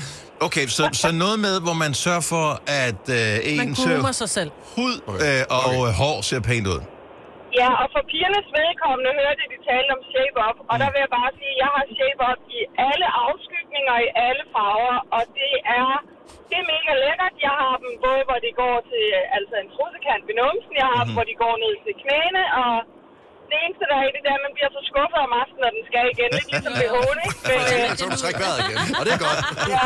Okay, så, så noget med, hvor man sørger for, at øh, Man ens øh, sig selv. hud Okay. øh, og Okay. hår ser pænt ud. Ja, og for pigernes vedkommende hørte de talte om shape-up. Og der vil jeg bare sige, at jeg har shape-up i alle afskygninger, i alle farver. Og det er, det er mega lækkert. Jeg har dem både, hvor de går til altså en trussekant ved numsen. Jeg har dem, hvor de går ned til knæene. Og det eneste, der er i det, der, er, at man bliver så skuffet om aftenen, når den skal igen. Lidt ligesom ved håne, ikke? Men, øh, Så kan du trække vejret igen. Og det er godt. ja,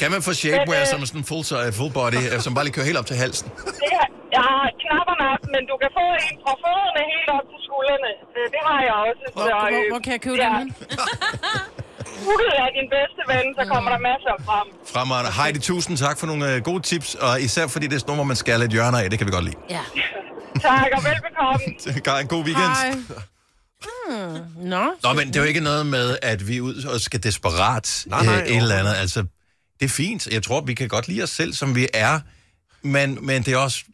Kan man få shapewear Men, øh, som sådan en full, si- full body, øh, som bare lige kører helt op til halsen? det er, jeg har knapperne op, men du kan få en fra fødderne helt op til skuldrene. Det, det har jeg også. Hvor, Så, hvor, øh, hvor kan jeg købe ja. den? Google er din bedste ven, så kommer der masser frem. Fremragende. Heidi, tusind tak for nogle øh, gode tips, og især fordi det er sådan nogle, hvor man skal lidt hjørner af. Det kan vi godt lide. Ja. Tak og velbekomme. Gør en god weekend. Hej. Hmm. Nå. Nå, men det er jo ikke noget med, at vi ud og skal desperat Nej, nej, øh, et eller andet. Altså, det er fint. Jeg tror, vi kan godt lide os selv, som vi er. Men, men det er også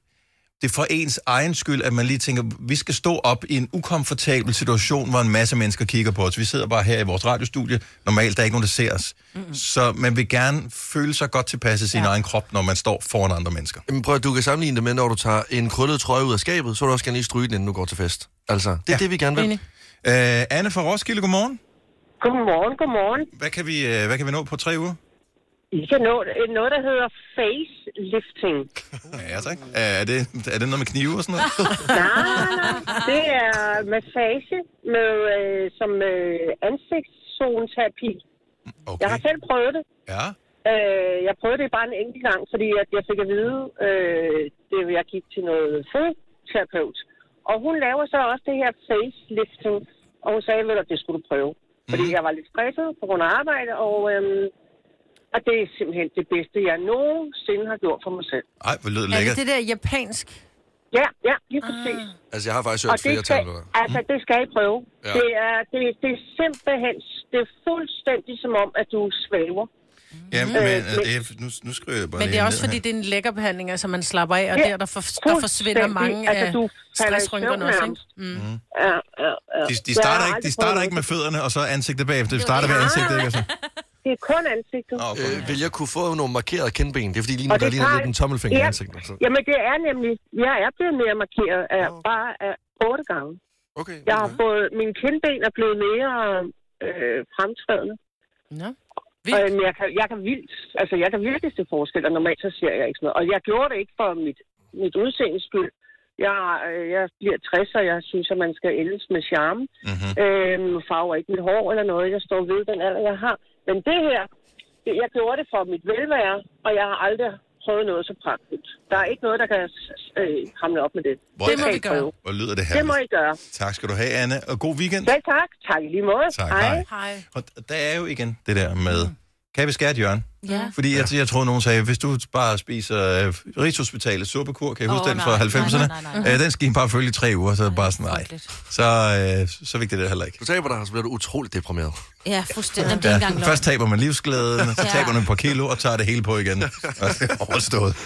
det er for ens egen skyld, at man lige tænker, vi skal stå op i en ukomfortabel situation, hvor en masse mennesker kigger på os. Vi sidder bare her i vores radiostudie. Normalt der er ikke nogen, der ser os. Mm. Så man vil gerne føle sig godt tilpas i sin ja. egen krop, når man står foran andre mennesker. Jamen prøv at du kan sammenligne det med, når du tager en krøllet trøje ud af skabet, så vil du også gerne lige stryge den, inden du går til fest. Altså, det er Ja. ja. det, vi gerne vil. Enig. Øh, Anne fra Roskilde, godmorgen. Godmorgen, godmorgen. Hvad kan, vi, øh, hvad kan vi nå på tre uger? I kan nå noget, der hedder facelifting. Ja, tak. Er det, er det noget med knive og sådan noget? Nej, nej, det er massage med, øh, som øh, ansigtszoneterapi. Okay. Jeg har selv prøvet det. Ja. Øh, jeg prøvede det bare en enkelt gang, fordi at jeg fik at vide, øh, det, jeg gik til noget fodterapeut. Og hun laver så også det her facelifting, og hun sagde, at det skulle du prøve. Fordi Mhm. jeg var lidt stresset på grund af arbejde, og, øhm, og det er simpelthen det bedste, jeg nogensinde har gjort for mig selv. Ej, hvor lød Er det lækkert. det der japansk? Ja, ja, lige præcis. Altså, jeg har faktisk hørt det flere skal, tal. altså, det skal I prøve. Ja. Det, er, det, det er simpelthen, det er fuldstændig som om, at du svæver. Ja, men, Øh, øh, men- det er, nu, nu skriver jeg bare Men det er også fordi, her. det er en lækker behandling, altså man slapper af, og Ja, der, der, for, der forsvinder mange Altså, af du falder i stressrynkerne også, ikke? nærmest. Mm. Ja, ja, ja. De, de starter, ikke, de starter ikke med fødderne, og så ansigtet bagefter. De starter ved ansigtet, ikke? Altså. Det er kun ansigtet. Oh, okay. Øh, vil jeg kunne få nogle markerede kindben? Det er fordi, lige nu der ligner tager- lidt en tommelfinger i Ja. ansigtet. Så. Jamen, det er nemlig, jeg er blevet mere markeret af bare af otte gange. Okay. Jeg har fået, mine kindben er blevet mere øh, fremtrædende. Nå. Og, men jeg, kan, jeg kan vildt, altså jeg kan virkelig se forskel, og normalt så ser jeg ikke sådan noget. Og jeg gjorde det ikke for mit, mit udseendes skyld. Jeg, øh, jeg bliver 60, og jeg synes, at man skal ældes med charme. Mm-hmm. Øhm, farver ikke mit hår eller noget. Jeg står ved den alder, jeg har. Men det her, det, jeg gjorde det for mit velvære, og jeg har aldrig prøvet noget så pragtfuldt. Der er ikke noget, der kan øh, hamle op med det. Hvor, det må vi gøre. Hvor lyder det her? Det må I gøre. Tak skal du have, Anne. Og god weekend. Selv tak. Tak i lige måde. Tak, hej. Hej. Og der er jo igen det der med, kan vi skære et hjørne? Ja. Fordi jeg, jeg tror, nogen sagde, hvis du bare spiser øh, Rigshospitalets suppekur, kan I huske Åh, den nej. fra 90'erne? Nej, nej, nej, nej. Øh, den skal I bare følge i tre uger, så er det bare sådan, nej. Så, øh, så vigtigt er det heller ikke. Du taber dig, så bliver du utroligt deprimeret. Ja, fuldstændig. Det er Ja, først taber man livsglæden, så Ja. taber man et par kilo og tager det hele på igen. Er overstået.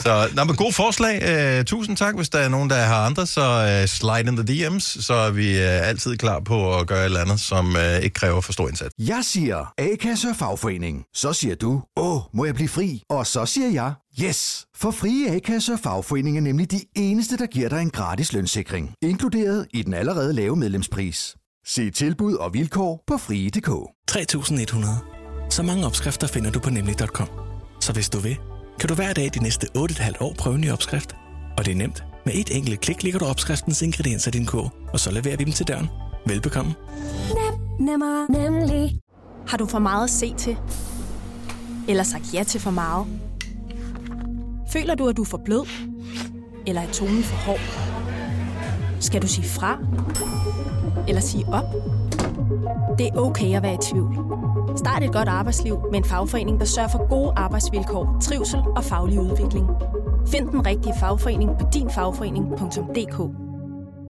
Så, nå, men god forslag. Uh, tusind tak, hvis der er nogen, der har andre, så uh, slide in the DM's, så er vi uh, altid klar på at gøre et eller andet, som uh, ikke kræver for stor indsats. Jeg siger A-kasse og fagforening. Så siger du, åh, må jeg blive fri? Og så siger jeg, yes! For frie A-kasse og fagforening er nemlig de eneste, der giver dig en gratis lønssikring. Inkluderet i den allerede lave medlemspris. Se tilbud og vilkår på frie.dk. 3100. Så mange opskrifter finder du på nemlig.com. Så hvis du vil, kan du hver dag de næste 8,5 år prøve en ny opskrift. Og det er nemt. Med et enkelt klik ligger du opskriftens ingredienser i din kog, og så leverer vi dem til døren. Velbekomme. Nem, nemmer, nemlig. Har du for meget at se til? Eller sagt ja til for meget? Føler du, at du er for blød? Eller er tonen for hård? Skal du sige fra? Eller sige op? Det er okay at være i tvivl. Start et godt arbejdsliv med en fagforening, der sørger for gode arbejdsvilkår, trivsel og faglig udvikling. Find den rigtige fagforening på dinfagforening.dk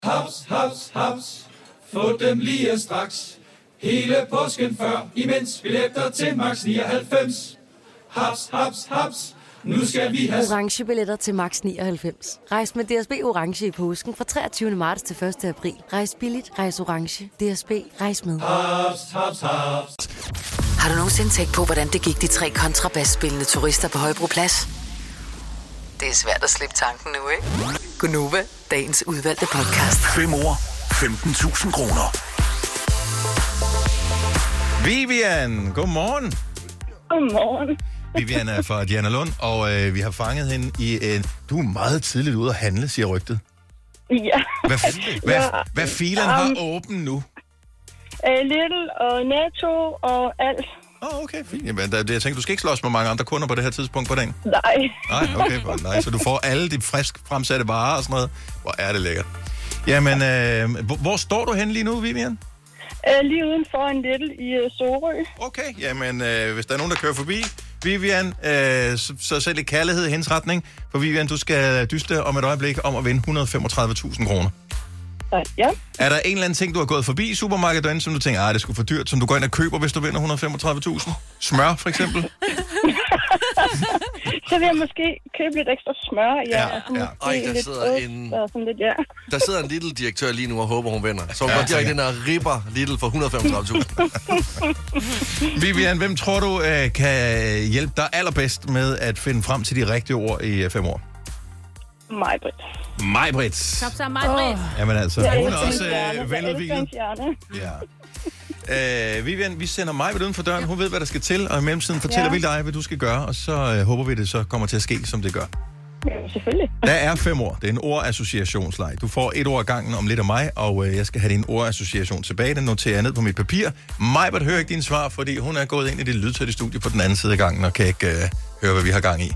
Haps, haps, haps. Få dem lige straks. Hele påsken før, imens billetter til max 99. Haps, haps, haps. Nu skal vi have... orange billetter til max 99. Rejs med DSB orange i påsken fra 23. marts til 1. april. Rejs billigt, rejs orange. DSB rejs med. Haps, haps, haps. Har du nogensinde tænkt på, hvordan det gik de tre kontrabasspillende turister på Højbroplads? Det er svært at slippe tanken nu, ikke? Gunova, dagens udvalgte podcast. 5 år, 15.000 kroner. Vivian, godmorgen. Godmorgen. Vivian er fra Diana Lund, og øh, vi har fanget hende i en... Du er meget tidligt ude at handle, siger rygtet. Ja. Hvad, hvad, Ja. hvad filen har Um, åben nu? Uh, Little og Netto og alt. Åh, oh, okay, fint. Jamen, der, jeg tænker, du skal ikke slås med mange andre kunder på det her tidspunkt på dagen. Nej. Nej, okay, hvor nice. Så du får alle de frisk fremsatte varer og sådan noget. Hvor er det lækkert. Jamen, øh, hvor, hvor står du hen lige nu, Vivian? Uh, lige uden for en Little i uh, Sorø. Okay, jamen, øh, hvis der er nogen, der kører forbi, Vivian, øh, så, så send lidt kærlighed i hendes retning. For Vivian, du skal dyste om et øjeblik om at vinde 135.000 kroner. Ja. Er der en eller anden ting, du har gået forbi i supermarkedet derinde, som du tænker, ah, det skulle for dyrt, som du går ind og køber, hvis du vinder 135.000? Smør, for eksempel? Så vil jeg måske købe lidt ekstra smør. Ja, Ja, ja, ja. ja. Ej, der sidder ost en- Og sådan lidt, ja. Der sidder en lille direktør lige nu og håber, hun vinder. Så hun Ja, ja, går direkte ind og ripper Lidl for 135.000. Vivian, hvem tror du øh, kan hjælpe dig allerbedst med at finde frem til de rigtige ord i øh, fem år? Mig, Britt. Stop så mig, Britt. Jamen altså, Jeg hun er også øh, veludviklet. Ja. Øh, Vivian, vi sender mig uden for døren. Hun ved, hvad der skal til, og i mellemtiden fortæller Ja. vi dig, hvad du skal gøre, og så øh, håber vi, det så kommer til at ske, som det gør. Ja, selvfølgelig. Der er fem ord. Det er en ordassociationsleg. Du får et ord ad gangen om lidt af mig, og øh, jeg skal have din ordassociation tilbage. Den noterer jeg ned på mit papir. Majbert hører ikke din svar, fordi hun er gået ind i det lydtætte studie på den anden side af gangen, og kan ikke øh, høre, hvad vi har gang i.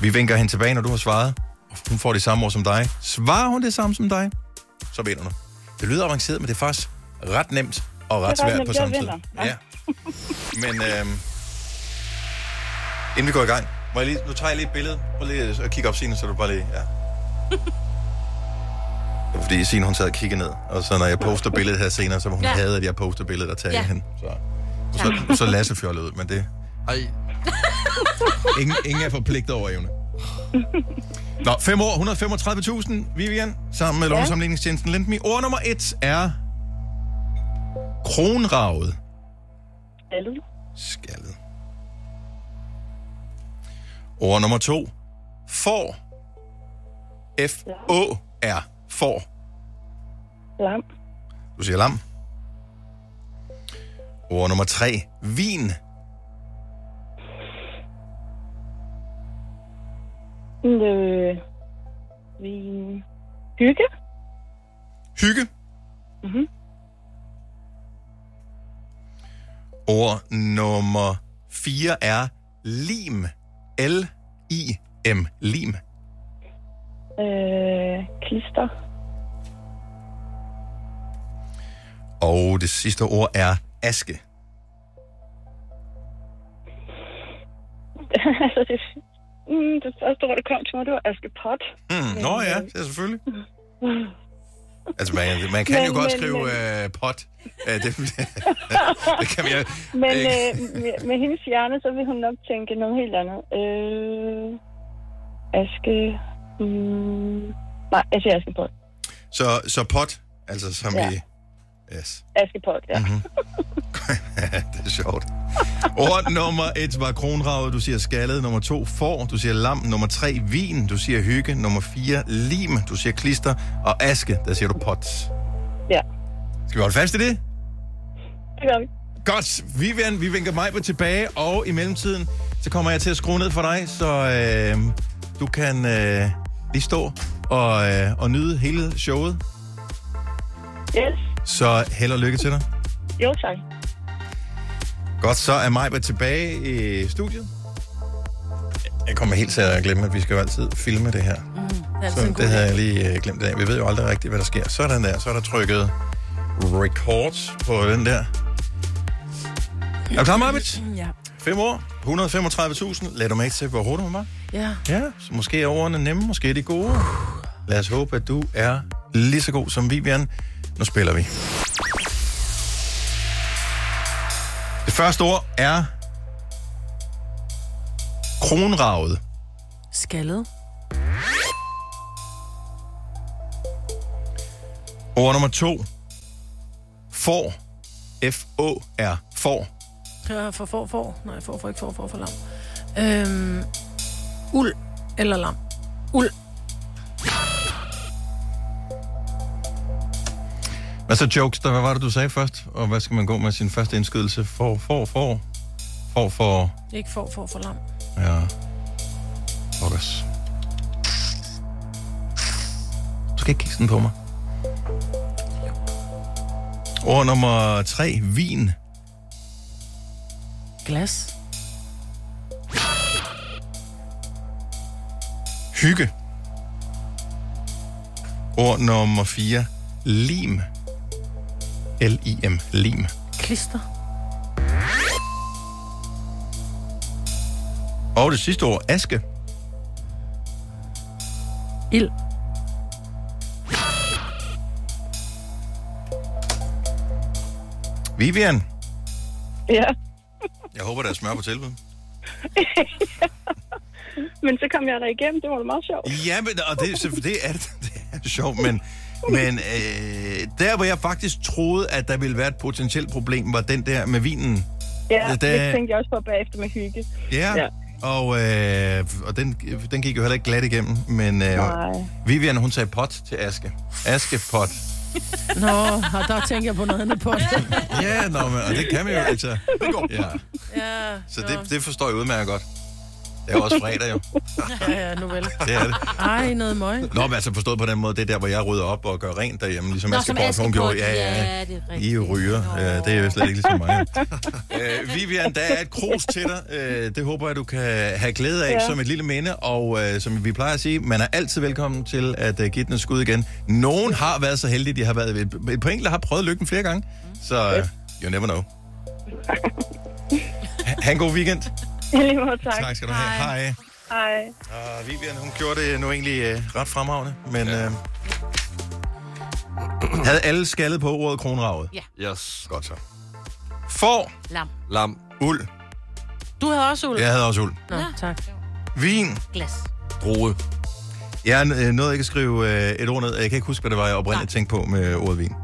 Vi vinker hende tilbage, når du har svaret. Hun får det samme ord som dig. Svarer hun det samme som dig, så vinder du. Det lyder avanceret, men det er faktisk ret nemt og ret svært på samme tid. Ja. Ja. Men øh, inden vi går i gang, må jeg lige, nu tager jeg lige et billede. Prøv lige at kigge op, Signe, så du bare lige... Ja. Det er fordi Signe, hun sad og kiggede ned. Og så når jeg poster billedet her senere, så må hun Ja. have, at jeg poster billedet og tager Ja. hende. Så, og så, så Lasse fjollet ud, men det... Ej. Ingen, ingen er forpligtet over evne. Nå, fem år, 135.000, Vivian, sammen med Ja. lånesamligningstjenesten Lendme. Ord nummer et er kronravet. Alle. Skaldet. Ord nummer to. For. F-O-R. For. Lam. Du siger lam. Ord nummer tre. Vin. Øh, vin. Hygge. Hygge. Mm-hmm. Ord nummer 4 er lim. L-I-M. Lim. Øh, klister. Og det sidste ord er aske. altså, det, mm, det første ord, der kom til mig, det var Askepot. Mm, nå ja, det er selvfølgelig. Altså, man, man kan Men- jo godt men- skrive men- øh, pot. Det, det kan man jo. Men øh, med, med hendes hjerne, så vil hun nok tænke noget helt andet. Øh, aske... Mm, nej, jeg siger Askepot. Så, så pot, altså som Ja. i... Yes. Askepot, ja. Mhm. det er sjovt. Ord nummer et var kronravet, du siger skaldet. Nummer to, får. Du siger lam. Nummer tre, vin. Du siger hygge. Nummer fire, lim. Du siger klister. Og aske, der siger du pot. Ja. Skal vi holde fast i det? Det gør vi. Godt. Vivian, vi vinker mig på tilbage, og i mellemtiden, så kommer jeg til at skrue ned for dig, så øh, du kan øh, lige stå og, øh, og nyde hele showet. Yes. Så held og lykke til dig. Jo, tak. Godt, så er Majba tilbage i studiet. Jeg kommer helt til at glemme, at vi skal jo altid filme det her. Det er Så det havde jeg lige øh, glemt af. Vi ved jo aldrig rigtigt, hvad der sker. Sådan der, så er der trykket record på den der. Er du klar, Marbet? Ja. 5 år, 135.000. Lad du med til, hvor hurtigt man var. Ja. Ja, så måske er ordene nemme, måske er de gode. Lad os håbe, at du er lige så god som Vivian. Nu spiller vi. Det første ord er kronravet. Skaldet. Ord nummer to. For. F-O-R. For. Ja, for, for, for. Nej, for, for, ikke for, for, for lam. Øhm, uld eller lam. Uld. Hvad så jokes der? Hvad var det, du sagde først? Og hvad skal man gå med sin første indskydelse? For, for, for. For, for. Ikke for, for, for lam. Ja. Pokkers. Du skal ikke kigge sådan på mig. Ord nummer tre. Vin. Glas. Hygge. Ord nummer 4. Lim. L-I-M. Lim. Klister. Og det sidste ord. Aske. Ild. Vivian. Ja. Jeg håber, der er smør på tilbud. Men så kom jeg der igennem. Det var da meget sjovt. Ja, men, og det, så det, er, det er sjovt, men, men øh, der, hvor jeg faktisk troede, at der ville være et potentielt problem, var den der med vinen. Ja, Der- det tænkte jeg også på bagefter med hygge. Ja, Ja. og, øh, og den, den gik jo heller ikke glat igennem, men øh, Nej. Vivian, hun sagde pot til Aske. Askepot. Nå, og der tænker jeg på noget andet det. Ja, nå, men, og det kan man jo, altså. Ja, Ja, så det, det forstår jeg udmærket godt. Det er også fredag, jo. ja, ja, nu vel. Det er det. Ej, noget møg. Nå, men altså forstået på den måde, det er der, hvor jeg rydder op og gør rent derhjemme, ligesom Nå, Aske som Port, hun gjorde. Ja, ja, ja, det er I er jo ryger. Ja, det er jo slet ikke ligesom mig. øh, Vivian, der er et krus til dig. Øh, det håber jeg, du kan have glæde af ja. Som et lille minde. Og øh, som vi plejer at sige, man er altid velkommen til at uh, give den et skud igen. Nogen har været så heldige, de har været et, et par enkelte har prøvet lykken flere gange. Så uh, you never know. Ha' en god weekend. Lige måde, tak. Tak skal du have. Hej. Hej. Og Vivian, hun gjorde det nu egentlig øh, ret fremragende, men øh, havde alle skaldet på ordet kronravet? Ja. Yes. Godt så. For. Lam. Lam. Uld. Du havde også uld? Jeg havde også uld. Nå, tak. Vin. Glas. Drue. Jeg øh, nåede ikke at skrive øh, et ord ned. Jeg kan ikke huske, hvad det var, jeg oprindeligt tænkte på med ordet vin.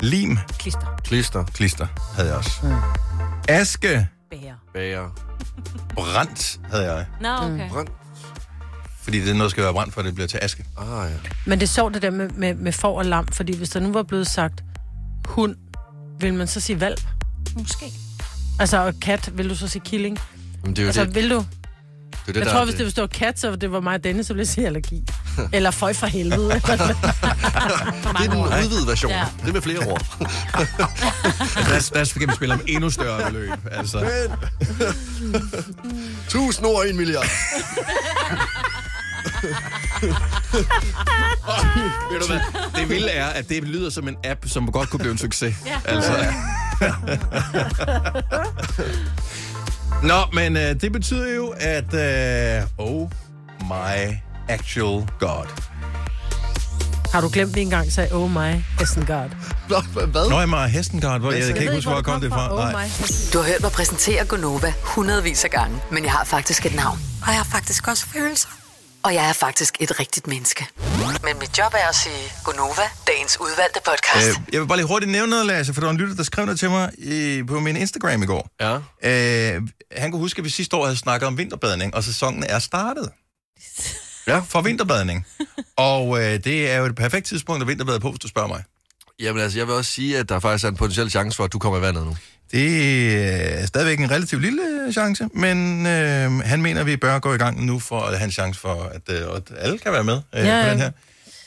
Lim. Klister. Klister. Klister havde jeg også. Aske. Bære. Bager. Brændt havde jeg. Nå, okay. Brand. Fordi det er noget, der skal være brændt, for det bliver til aske. Ah, ja. Men det er sjovt det der med, med, med får og lam, fordi hvis der nu var blevet sagt hund, vil man så sige valp? Måske. Altså, og kat, vil du så sige killing? Men det er jo altså, det. vil du? Det er det, jeg der tror, er hvis det. det stå kat, så det var mig og Dennis, så ville jeg sige allergi. Eller føj for helvede. Det er den udvidede version. Ja. Det er med flere ord. Der, der skal vi spille om endnu større beløb. Altså. Tusind ord en milliard. Ved du hvad? Det vilde er, at det lyder som en app, som godt kunne blive en succes. Ja. Altså. Nå, men øh, det betyder jo, at... Øh, oh my actual god. Har du glemt, vi engang sagde, oh my, hesten god? Hvad? Nå, jeg Hestengard, hvor jeg, jeg kan ikke huske, hvor jeg kom det fra. Oh my. Du har hørt mig præsentere Gonova hundredvis af gange, men jeg har faktisk et navn. Og jeg har faktisk også følelser. Og jeg er faktisk et rigtigt menneske. Men mit job er at sige Gonova, dagens udvalgte podcast. Øh, jeg vil bare lige hurtigt nævne noget, Lasse, for der var en lytter, der skrev noget til mig i, på min Instagram i går. Ja. Øh, han kunne huske, at vi sidste år havde snakket om vinterbadning, og sæsonen er startet. Ja. For vinterbadning. og øh, det er jo et perfekt tidspunkt at vinterbade på, hvis du spørger mig. Jamen altså, jeg vil også sige, at der faktisk er en potentiel chance for, at du kommer i vandet nu. Det er stadigvæk en relativt lille chance, men øh, han mener, at vi bør gå i gang nu for at have en chance for, at, øh, at alle kan være med øh, Ja, på den her.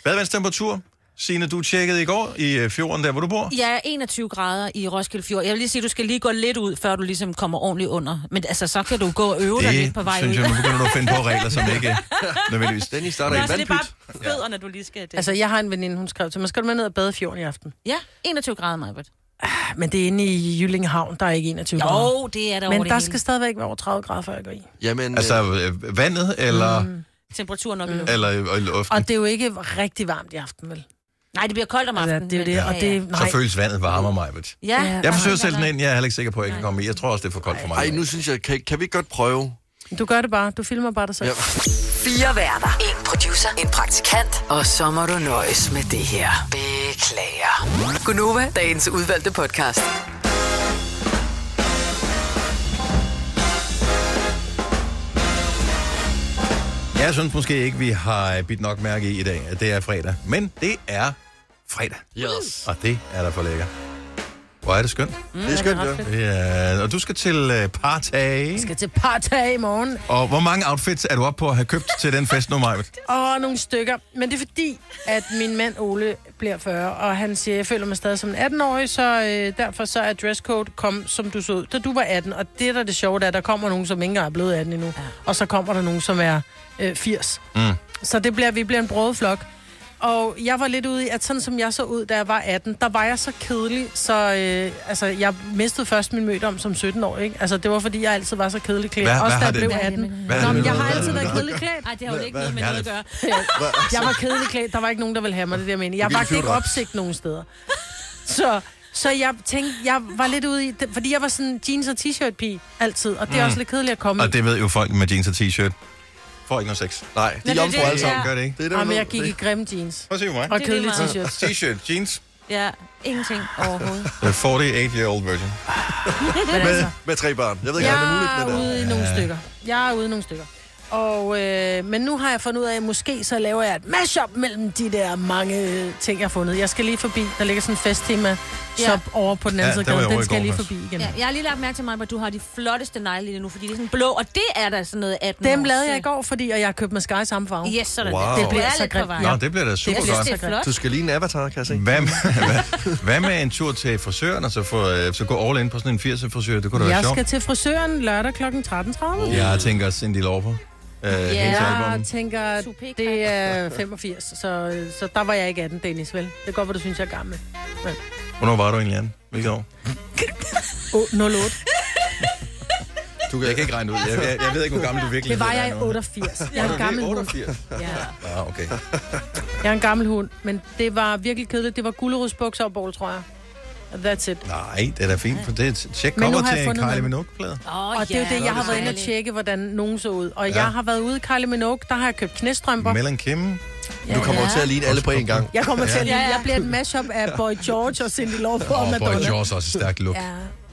Badevandstemperatur, Signe, du tjekkede i går i øh, fjorden, der hvor du bor. Er 21 grader i Roskilde Fjord. Jeg vil lige sige, du skal lige gå lidt ud, før du ligesom kommer ordentligt under. Men altså, så kan du gå og øve dig lidt på vej synes ud. jeg, nu begynder du at finde på regler, som ikke nødvendigvis... Den i starter i altså, det er vandpyt. bare fødderne, du lige skal... Det. Altså, jeg har en veninde, hun skrev til mig, skal du med ned og bade i fjorden i aften? Ja, 21 grader, Majbert. Men det er inde i Jyllingehavn, der er ikke 21 grader. Jo, det er der over Men det der hele. skal stadigvæk være over 30 grader, før jeg går i. Jamen, Altså øh, vandet, eller, mm. Temperaturen nok mm. eller i, i luften. Og det er jo ikke rigtig varmt i aften, vel? Nej, det bliver koldt om Altså, aftenen. det er det, og ja, det- ja. nej. Så føles vandet varmere, Majbet. Ja, Jeg forsøger at sætte den ind, jeg er heller ikke sikker på, at jeg kan komme i. Jeg tror også, det er for koldt for mig. ej, nu synes jeg, kan, kan vi ikke godt prøve? Du gør det bare. Du filmer bare dig selv. Ja. Fire værter. En producer. En praktikant. Og så må du nøjes med det her. Beklager. Gunova, dagens udvalgte podcast. Jeg synes måske ikke, vi har bidt nok mærke i i dag, at det er fredag. Men det er fredag. Yes. Og det er der for lækker. Hvor er det skønt. Mm, Det er skønt, ja. Ja, og du skal til uh, partag. Jeg skal til partag i morgen. Og hvor mange outfits er du oppe på at have købt til den fest nu, Majbet? Og nogle stykker. Men det er fordi, at min mand Ole bliver 40, og han siger, jeg føler mig stadig som en 18-årig, så øh, derfor så er dresscode kom, som du så ud, da du var 18. Og det, der er det sjove, det er, at der kommer nogen, som ikke engang er blevet 18 endnu. Ja. Og så kommer der nogen, som er øh, 80. Mm. Så det bliver, vi bliver en brødet flok. Og jeg var lidt ude i, at sådan som jeg så ud, da jeg var 18, der var jeg så kedelig, så øh, altså, jeg mistede først min mødom som 17 år, ikke? Altså, det var fordi, jeg altid var så kedelig klædt. Hvad- Også hvad da jeg blev det- 18. Hvad Nå, men jeg har altid været kedelig klædt. Nej, det har jo ikke noget med noget at gøre. Jeg var kedelig klædt. Der var ikke nogen, der ville have mig, det der mening. Jeg vagte ikke opsigt nogen steder. Så, så jeg tænkte, jeg var lidt ude i... Fordi jeg var sådan jeans- og t-shirt-pige altid. Og det er Mm. også lidt kedeligt at komme Og det ved jo folk med jeans og t-shirt. Får ikke noget sex. Nej, de det er jomfru det, alle sammen. ja. Gør det ikke? Det er det, Jamen, jeg gik i grimme jeans. Prøv at se på mig. Og Det er lige kedelige t-shirts. T-shirt, jeans. Ja, ingenting overhovedet. The 48-year-old virgin. Men altså, Med, med tre børn. Jeg ved ikke, om det er muligt, jeg men... er øh, ude i nogle stykker. Jeg er ude i nogle stykker. Og, øh, men nu har jeg fundet ud af, at måske så laver jeg et mashup mellem de der mange ting, jeg har fundet. Jeg skal lige forbi. Der ligger sådan en festtema Ja. shop over på den anden Ja, side jeg Den skal jeg går lige forbi igen. Ja, jeg har lige lagt mærke til mig, at du har de flotteste negle lige nu, fordi de er sådan blå, og det er da sådan noget 18 Dem lavede jeg i går, fordi og jeg har købt mascara i samme farve. Yes, sådan Wow. der. Det bliver er så grimt. vej. Nå, det bliver da super Jeg godt. det. Du skal lige en avatar, kan jeg se. Hvad med, hvad, hvad med en tur til frisøren, og så, få, øh, så gå all in på sådan en 80'er frisør? Det kunne da være Jeg sjovt. skal til frisøren lørdag kl. 13.30. Jeg tænker Cindy Lauper. Øh, hendes Jeg album. tænker, det er 85, så, så der var jeg ikke 18, Dennis, vel? Det er godt, hvad du synes, jeg er gammel. Men, Hvornår var du egentlig, Anne? Hvilket år? oh, 08. Du kan, jeg kan ikke regne ud. Jeg, jeg, jeg ved ikke, hvor gammel du virkelig Det var er jeg i nu. 88. Jeg er en gammel hund. 88? Ja. Ja, okay. Jeg er en gammel hund, men det var virkelig kedeligt. Det var gulerodsbukser og bål, tror jeg. That's it. Nej, det er da fint, for det er tjek Men nu kommer har til jeg en fundet Kylie noget. Minogue-plade. Åh, Og det er jo ja, det, jeg har været inde og tjekke, hvordan nogen så ud. Og Ja. jeg har været ude i Kylie Minogue, der har jeg købt knæstrømper. Melon Kim. Du kommer jo til at ligne alle på en gang. Jeg kommer til at Ja, ja. Jeg bliver et mashup af Boy George og Cindy Lauper og Og Boy Madonna. Jaws også et stærkt look. Ja.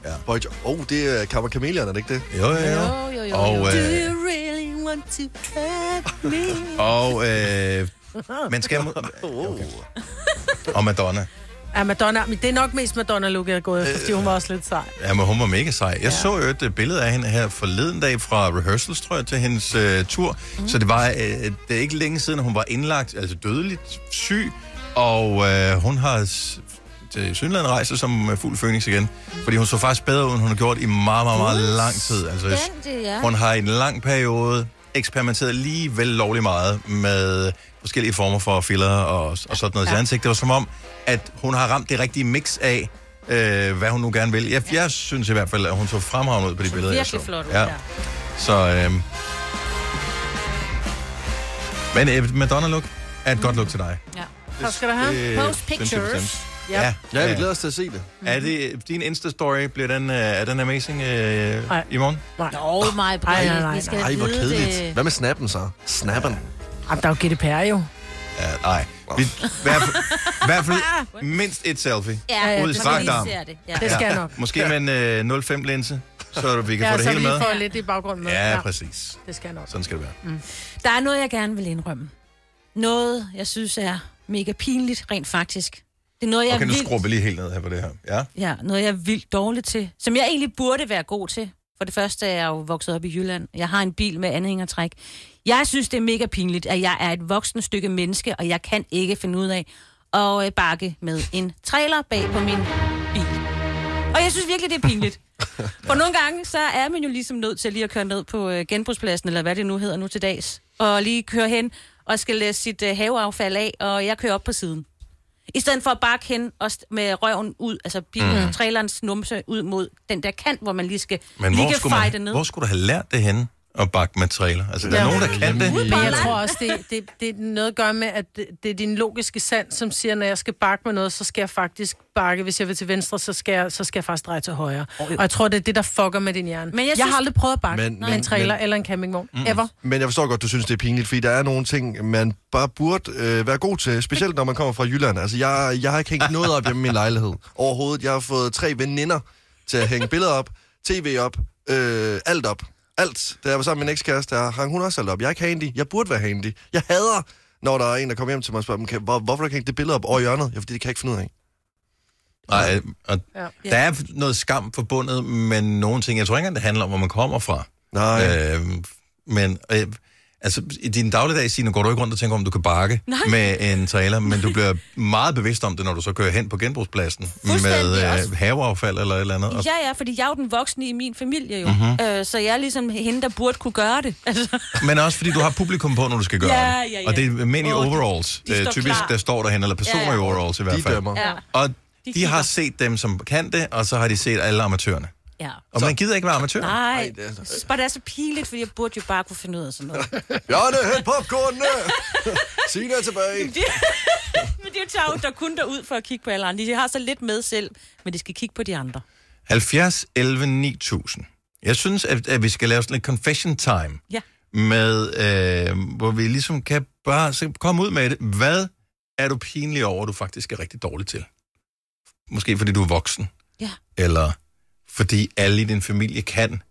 Ja. Boy, oh, det er Kammer Chameleon, er det ikke det? Jo, jo, jo. Jo, jo, jo. Og, jo. Do øh, you really want to have me? og øh, man skal... Okay. Og Madonna. Ja, Madonna, men det er nok mest Madonna-look, jeg har gået efter, fordi hun var også lidt sej. Ja, men hun var mega sej. Jeg ja. så jo et øh, billede af hende her forleden dag fra rehearsals, tror jeg, til hendes uh, tur. Mm. Så det var uh, det er ikke længe siden, hun var indlagt, altså dødeligt syg. Og uh, hun har til Sydland rejser som uh, fuld phoenix igen. Fordi hun så faktisk bedre ud, end hun har gjort i meget, meget, meget lang tid. Altså, hun har i en lang periode eksperimenteret lige vel lovlig meget med forskellige former for filler og, og sådan noget ja. til ansigt. Det var som om, at hun har ramt det rigtige mix af, øh, hvad hun nu gerne vil. Jeg, jeg synes i hvert fald, at hun så fremragende ud på de billeder, jeg så. Virkelig flot ud, ja. ja. Så, øh, men et Madonna-look er et godt look til dig. Ja. Tak skal du have. Det Post pictures. Ja. Ja, vi glæder os til at se det. Er det din Insta-story, bliver den, øh, er den amazing øh, Nej. i morgen? Nå, mig, Nej, nej, nej, vi skal Ej, hvor kedeligt. det. Hvad med snappen så? Snappen. Jamen, der er jo GDPR jo. Ja, nej. Vi, i hvert hvert fald mindst et selfie. Ja, ja, Ud i det strakt skal arm. det. Ja. Det skal jeg nok. Måske med en øh, 05-linse, så vi kan Ja, få det så hele vi med. får lidt i baggrunden med. Ja, præcis. Det skal jeg nok. Sådan skal det være. Der er noget, jeg gerne vil indrømme. Noget, jeg synes er mega pinligt, rent faktisk. Det er noget, jeg Okay, nu vildt, skruer vi lige helt ned her på det her. Ja. ja, noget, jeg er vildt dårlig til. Som jeg egentlig burde være god til. For det første er jeg jo vokset op i Jylland. Jeg har en bil med anhængertræk. Jeg synes, det er mega pinligt, at jeg er et voksen stykke menneske, og jeg kan ikke finde ud af at øh, bakke med en trailer bag på min bil. Og jeg synes virkelig, det er pinligt. For nogle gange, så er man jo ligesom nødt til lige at køre ned på øh, genbrugspladsen, eller hvad det nu hedder nu til dags, og lige køre hen og skal læse sit øh, haveaffald af, og jeg kører op på siden. I stedet for at bakke hen og med røven ud, altså bilen, mm. trailerens numse ud mod den der kant, hvor man lige skal Men lige hvor skulle, man, ned. hvor skulle du have lært det henne? At bakke med trailer. Altså, der er Ja. nogen, der kan det. Men jeg tror også, det, det, det er noget at gøre med, at det, det er din logiske sand, som siger, når jeg skal bakke med noget, så skal jeg faktisk bakke. Hvis jeg vil til venstre, så skal jeg, så skal jeg faktisk dreje til højre. Og jeg tror, det er det, der fucker med din hjerne. Men jeg jeg, synes- har aldrig prøvet at bakke Men- med men- en trailer men- eller en campingvogn. Mm. Ever. Men jeg forstår godt, du synes, det er pinligt, fordi der er nogle ting, man bare burde øh, være god til, specielt når man kommer fra Jylland. Altså, jeg, jeg har ikke hængt noget op hjemme i min lejlighed overhovedet. Jeg har fået tre veninder til at hænge billeder op, tv op, øh, alt op. Alt. Da jeg var sammen med min ekskæreste, der hang hun også alt op. Jeg er ikke handy. Jeg burde være handy. Jeg hader, når der er en, der kommer hjem til mig og spørger, "Men kan, hvor, hvorfor har du ikke det billede op over i hjørnet? Ja, fordi det kan jeg ikke finde ud af. Nej, og Ja. der er noget skam forbundet med nogle ting. Jeg tror ikke engang, det handler om, hvor man kommer fra. Nej. Øh, men øh, altså, i din dagligdag, Signe, går du ikke rundt og tænker, om du kan bakke Nej. med en trailer, men du bliver meget bevidst om det, når du så kører hen på genbrugspladsen med øh, haveaffald eller et eller andet. Ja, ja, fordi jeg er jo den voksne i min familie jo. Mhm. Mm-hmm. Øh, så jeg er ligesom hende, der burde kunne gøre det. Altså, Men også fordi du har publikum på, når du skal gøre Ja, det. ja, ja. Og det er mænd i Åh, de- overalls, de øh, står typisk klar. der står derhen, eller personer Ja, ja. i overalls i hvert De fald. dømmer. ja. Og De de har set dem, som kan det, og så har de set alle amatørerne. Ja. Og man gider ikke være amatør. Nej, det er så- jeg synes bare, det er så pinligt, fordi jeg burde jo bare kunne finde ud af sådan noget. Bjarne, hent popcornene! Signe er tilbage. Men det er jo der kun derud for at kigge på alle andre. De har så lidt med selv, men de skal kigge på de andre. 70, 11, 9000. Jeg synes, at, at vi skal lave sådan lidt confession time. Ja. Med, øh, hvor vi ligesom kan bare så komme ud med det. Hvad er du pinlig over, du faktisk er rigtig dårlig til? Måske fordi du er voksen. Ja. Eller fordi alle i din familie kan.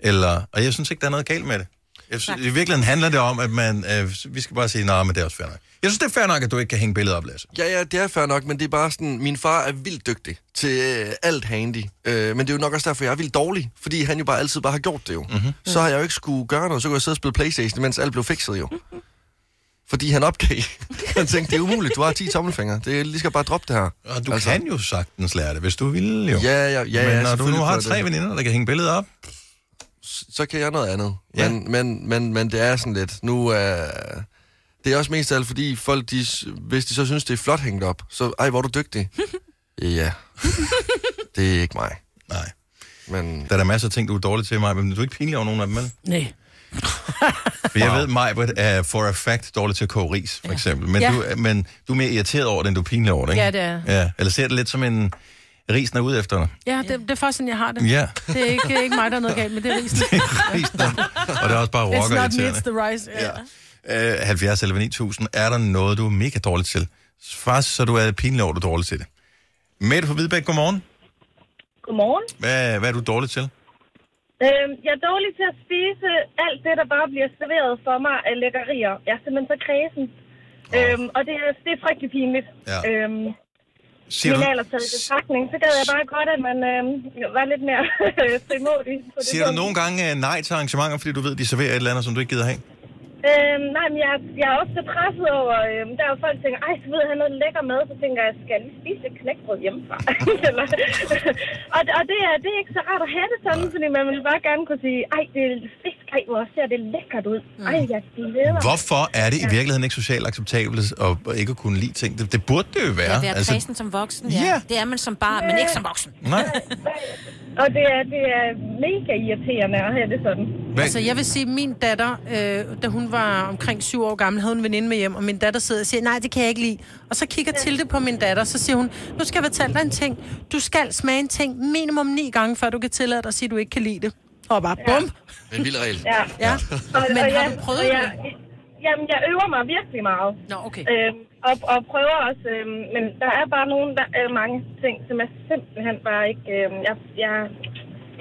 Eller, og jeg synes ikke, der er noget galt med det. Jeg synes, I virkeligheden handler det om, at man, øh, vi skal bare sige, nej, men det er også fair nok. Jeg synes, det er fair nok, at du ikke kan hænge billeder op, Lasse. Ja, ja, det er fair nok, men det er bare sådan, min far er vildt dygtig til øh, alt handy. Øh, men det er jo nok også derfor, jeg er vildt dårlig, fordi han jo bare altid bare har gjort det jo. Mm-hmm. Så har jeg jo ikke skulle gøre noget, så kunne jeg sidde og spille Playstation, mens alt blev fikset jo. Fordi han opgav. han tænkte, det er umuligt, du har 10 tommelfingre. Det er lige skal bare droppe det her. Og du altså, kan jo sagtens lære det, hvis du vil jo. Ja, ja, ja, men ja, når du nu har tre det. veninder, der kan hænge billeder op, så kan jeg noget andet. Ja. Men, men, men, men det er sådan lidt, nu er... det er også mest af alt, fordi folk, de, hvis de så synes, det er flot hængt op, så, ej, hvor er du dygtig. ja, det er ikke mig. Nej. Men der er der masser af ting, du er dårlig til, mig, men du er ikke pinlig over nogen af dem, vel? Nej. For jeg ved, Majbert er for a fact dårlig til at koge ris, for eksempel. Men, Ja. du, er- men du er mere irriteret over det, end du er pinlig over det, ikke? Ja, det er. Ja, eller ser det lidt som en risen er ude efter dig. Ja, det, det er faktisk sådan, jeg har det. Ja. Det er ikke, ikke mig, der er noget galt med det er risen. Og det er også bare It's rocker not me, irriterende. it's the rice. Ja. Øh, 70 eller 9000, er der noget, du er mega dårlig til? Faktisk, så du er pinlig over, du er dårlig til det. Mette fra Hvidbæk, godmorgen. Godmorgen. Hvad, hvad er du dårlig til? Øhm, jeg er dårlig til at spise alt det, der bare bliver serveret for mig af lækkerier. Jeg er simpelthen så kredsen. Oh. Øhm, og det er, det er frygtelig pinligt. Ja. Øhm, Siger min alder taget i betragtning, så gad jeg bare godt, at man øh, var lidt mere frimodig. Siger du nogle gange øh, nej til arrangementer, fordi du ved, de serverer et eller andet, som du ikke gider have? Øhm, nej, men jeg, jeg er også så presset over, øhm, der er jo folk, der tænker, ej, så ved jeg have noget lækker mad, så tænker jeg, skal jeg lige spise et knækbrød hjemmefra? Eller, og og det, er, det er ikke så rart at have det sådan, fordi man vil bare gerne kunne sige, ej, det er fisk, ej, hvor ser det lækkert ud. Ej, jeg glæder mig. Hvorfor er det i virkeligheden ikke socialt acceptabelt at at ikke at kunne lide ting? Det, det burde det jo være. At være altså, som voksen, ja. Ja. Det er man som barn, men ikke som voksen. Nej. Og det er, det er mega irriterende at have det sådan. Altså, jeg vil sige, min datter, øh, da hun var omkring syv år gammel, havde hun en veninde med hjem, og min datter sidder og siger, nej, det kan jeg ikke lide. Og så kigger Tilde på min datter, så siger hun, nu skal jeg fortælle dig en ting. Du skal smage en ting minimum ni gange, før du kan tillade dig at sige, at du ikke kan lide det. Og bare bum. En vild regel. Ja. Ja. Og, Men og har jeg, du prøvet jeg, det? Jamen, jeg øver mig virkelig meget. Nå, okay. Øhm, og, og prøver også, øhm, men der er bare nogle, der er mange ting, som er simpelthen bare ikke... Øhm, jeg, jeg,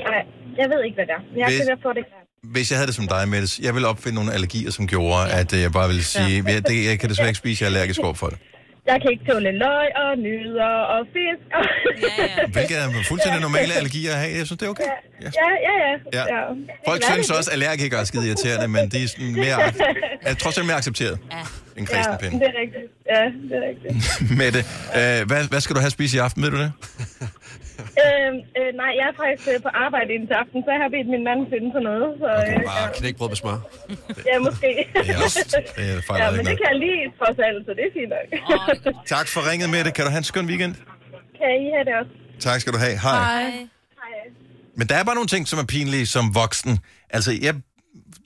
jeg, jeg ved ikke, hvad det er. Jeg Hvis- kan ved at få det klart. Hvis jeg havde det som dig, Mette, jeg ville opfinde nogle allergier, som gjorde, at øh, jeg bare ville sige, ja. det, jeg kan desværre ikke spise, jeg er allergisk over for det. Jeg kan ikke tåle løg og nyder og fisk. Og... Ja, ja. Hvilke er fuldstændig normale allergier at have. Jeg synes, det er okay. Ja, ja, ja. Ja. ja. Folk er synes det? også, at allergikere er skide irriterende, men de er sådan mere, er trods alt mere accepteret end Ja, kristenpind. det er rigtigt. Ja, det er rigtigt. Mette, øh, hvad, hvad skal du have at spise i aften, ved du det? Øhm, øh, nej, jeg er faktisk øh, på arbejde indtil aften, så jeg har bedt min mand finde på noget. Så, øh, Bare knækbrød med smør. ja, måske. Det fejler ja, men det kan jeg lige trods alt, så det er fint nok. Tak for ringet, Mette. Kan du have en skøn weekend? kan I have det også? Tak skal du have. Hej. Hej. Men der er bare nogle ting, som er pinlige som voksen. Altså, jeg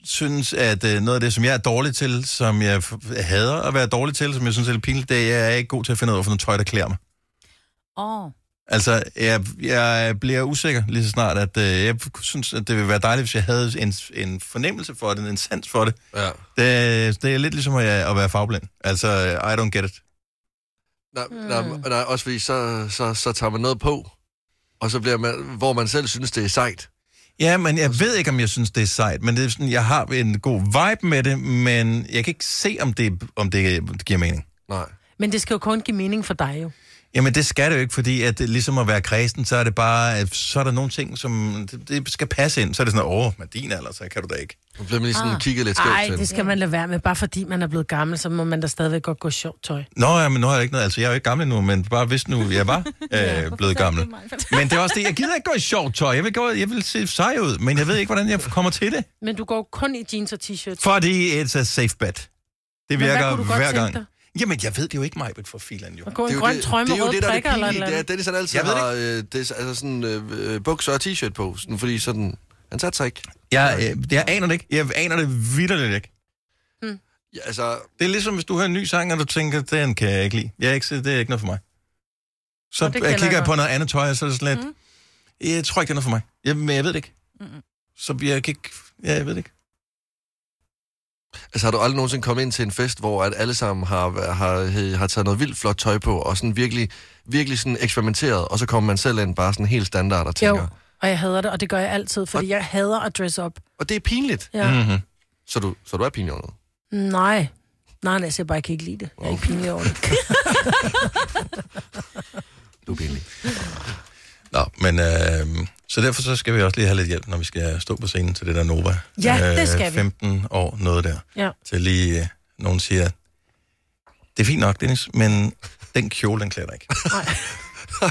synes, at øh, noget af det, som jeg er dårlig til, som jeg hader at være dårlig til, som jeg synes er lidt pinligt, det er, at jeg er ikke god til at finde ud af, noget tøj, der klæder mig. Åh. Oh. Altså, jeg, jeg bliver usikker lige så snart, at øh, jeg synes, at det ville være dejligt, hvis jeg havde en, en fornemmelse for det, en sans for det. Ja. Det, det er lidt ligesom at, at være fagblind. Altså, I don't get it. Nej, nej, nej, også fordi så, så, så tager man noget på, og så bliver man, hvor man selv synes, det er sejt. Ja, men jeg ved ikke, om jeg synes, det er sejt, men det er sådan, jeg har en god vibe med det, men jeg kan ikke se, om det, om det, det giver mening. Nej. Men det skal jo kun give mening for dig jo. Jamen, det skal det jo ikke, fordi at det, ligesom at være kristen, så er det bare, at så er der nogle ting, som det, det skal passe ind. Så er det sådan, åh, med din alder, så kan du da ikke. Nu bliver man lige sådan Ah. kigget lidt skævt Ej, til. det skal man lade være med. Bare fordi man er blevet gammel, så må man da stadigvæk godt gå sjovt tøj. Nå, ja, men nu har jeg ikke noget, altså jeg er jo ikke gammel nu, men bare hvis nu jeg var øh, blevet gammel. Men det er også det, jeg gider ikke gå i sjovt tøj. Jeg vil, gå, jeg vil se sej ud, men jeg ved ikke, hvordan jeg kommer til det. Men du går kun i jeans og t-shirts. Fordi it's a safe bet. Det virker hver tænke gang. Jamen, jeg ved det jo ikke mig, for filan jo. Og gå i Det er grøn det- er jo det, der er det eller pinlige. Det er. Dennis han altid Jeg ved har øh, det, er altså sådan, øh, øh, bukser og t-shirt på, sådan, fordi sådan, han satte sig ikke. Jeg, øh, jeg aner det ikke. Jeg aner det vidderligt ikke. Ja, altså, Det er ligesom, hvis du hører en ny sang, og du tænker, den kan jeg ikke lide. Jeg er ikke, det er ikke noget for mig. Så jeg kigger jeg på noget andet tøj, og så er det sådan lidt, mm. jeg tror ikke, det er noget for mig. Jeg, men jeg ved det ikke. Mm-mm. Så jeg kan ikke, ja, jeg ved det ikke. Altså, har du aldrig nogensinde kommet ind til en fest, hvor at alle sammen har, har, har taget noget vildt flot tøj på, og sådan virkelig, virkelig sådan eksperimenteret, og så kommer man selv ind bare sådan helt standard og tænker, Jo, og jeg hader det, og det gør jeg altid, fordi jeg hader at dress up. og det er pinligt. Ja. Mm-hmm. Så du, så du er pinlig over noget. Nej. Nej, nej, jeg siger bare, jeg kan ikke lide det. Jeg er ikke pinlig over det. Du er pinlig. Nå, men øh, så derfor så skal vi også lige have lidt hjælp, når vi skal stå på scenen til det der Nova. Ja, det skal vi. 15 år, noget der. Ja. Til lige, øh, nogen siger, det er fint nok, Dennis, men den kjole, den klæder dig ikke.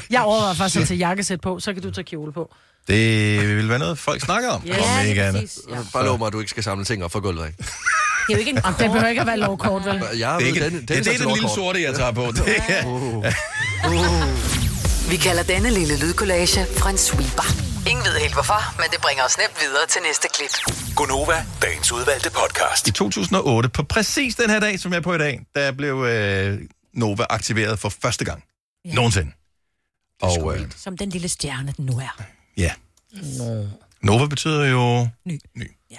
Jeg overvejer faktisk at tage jakkesæt på, så kan du tage kjole på. Det vil være noget, folk snakker om, Ja, om ikke andet. præcis, Ja. Bare lov mig, at du ikke skal samle ting op for gulvet, ikke? Det er jo ikke en Jamen, det behøver ikke at være lovkort, vel? Jeg Det er, ikke, den, det, det er den lille sorte, jeg tager på. Det er, Vi kalder denne lille lydkollage en sweeper. Ingen ved helt hvorfor, men det bringer os nemt videre til næste klip. Gonova, dagens udvalgte podcast. I 2008, på præcis den her dag, som jeg er på i dag, der blev øh, Nova aktiveret for første gang. Ja. Nogensinde. Og øh, Som den lille stjerne, den nu er. ja, Nå. Nova betyder jo Ny. ny. Ja.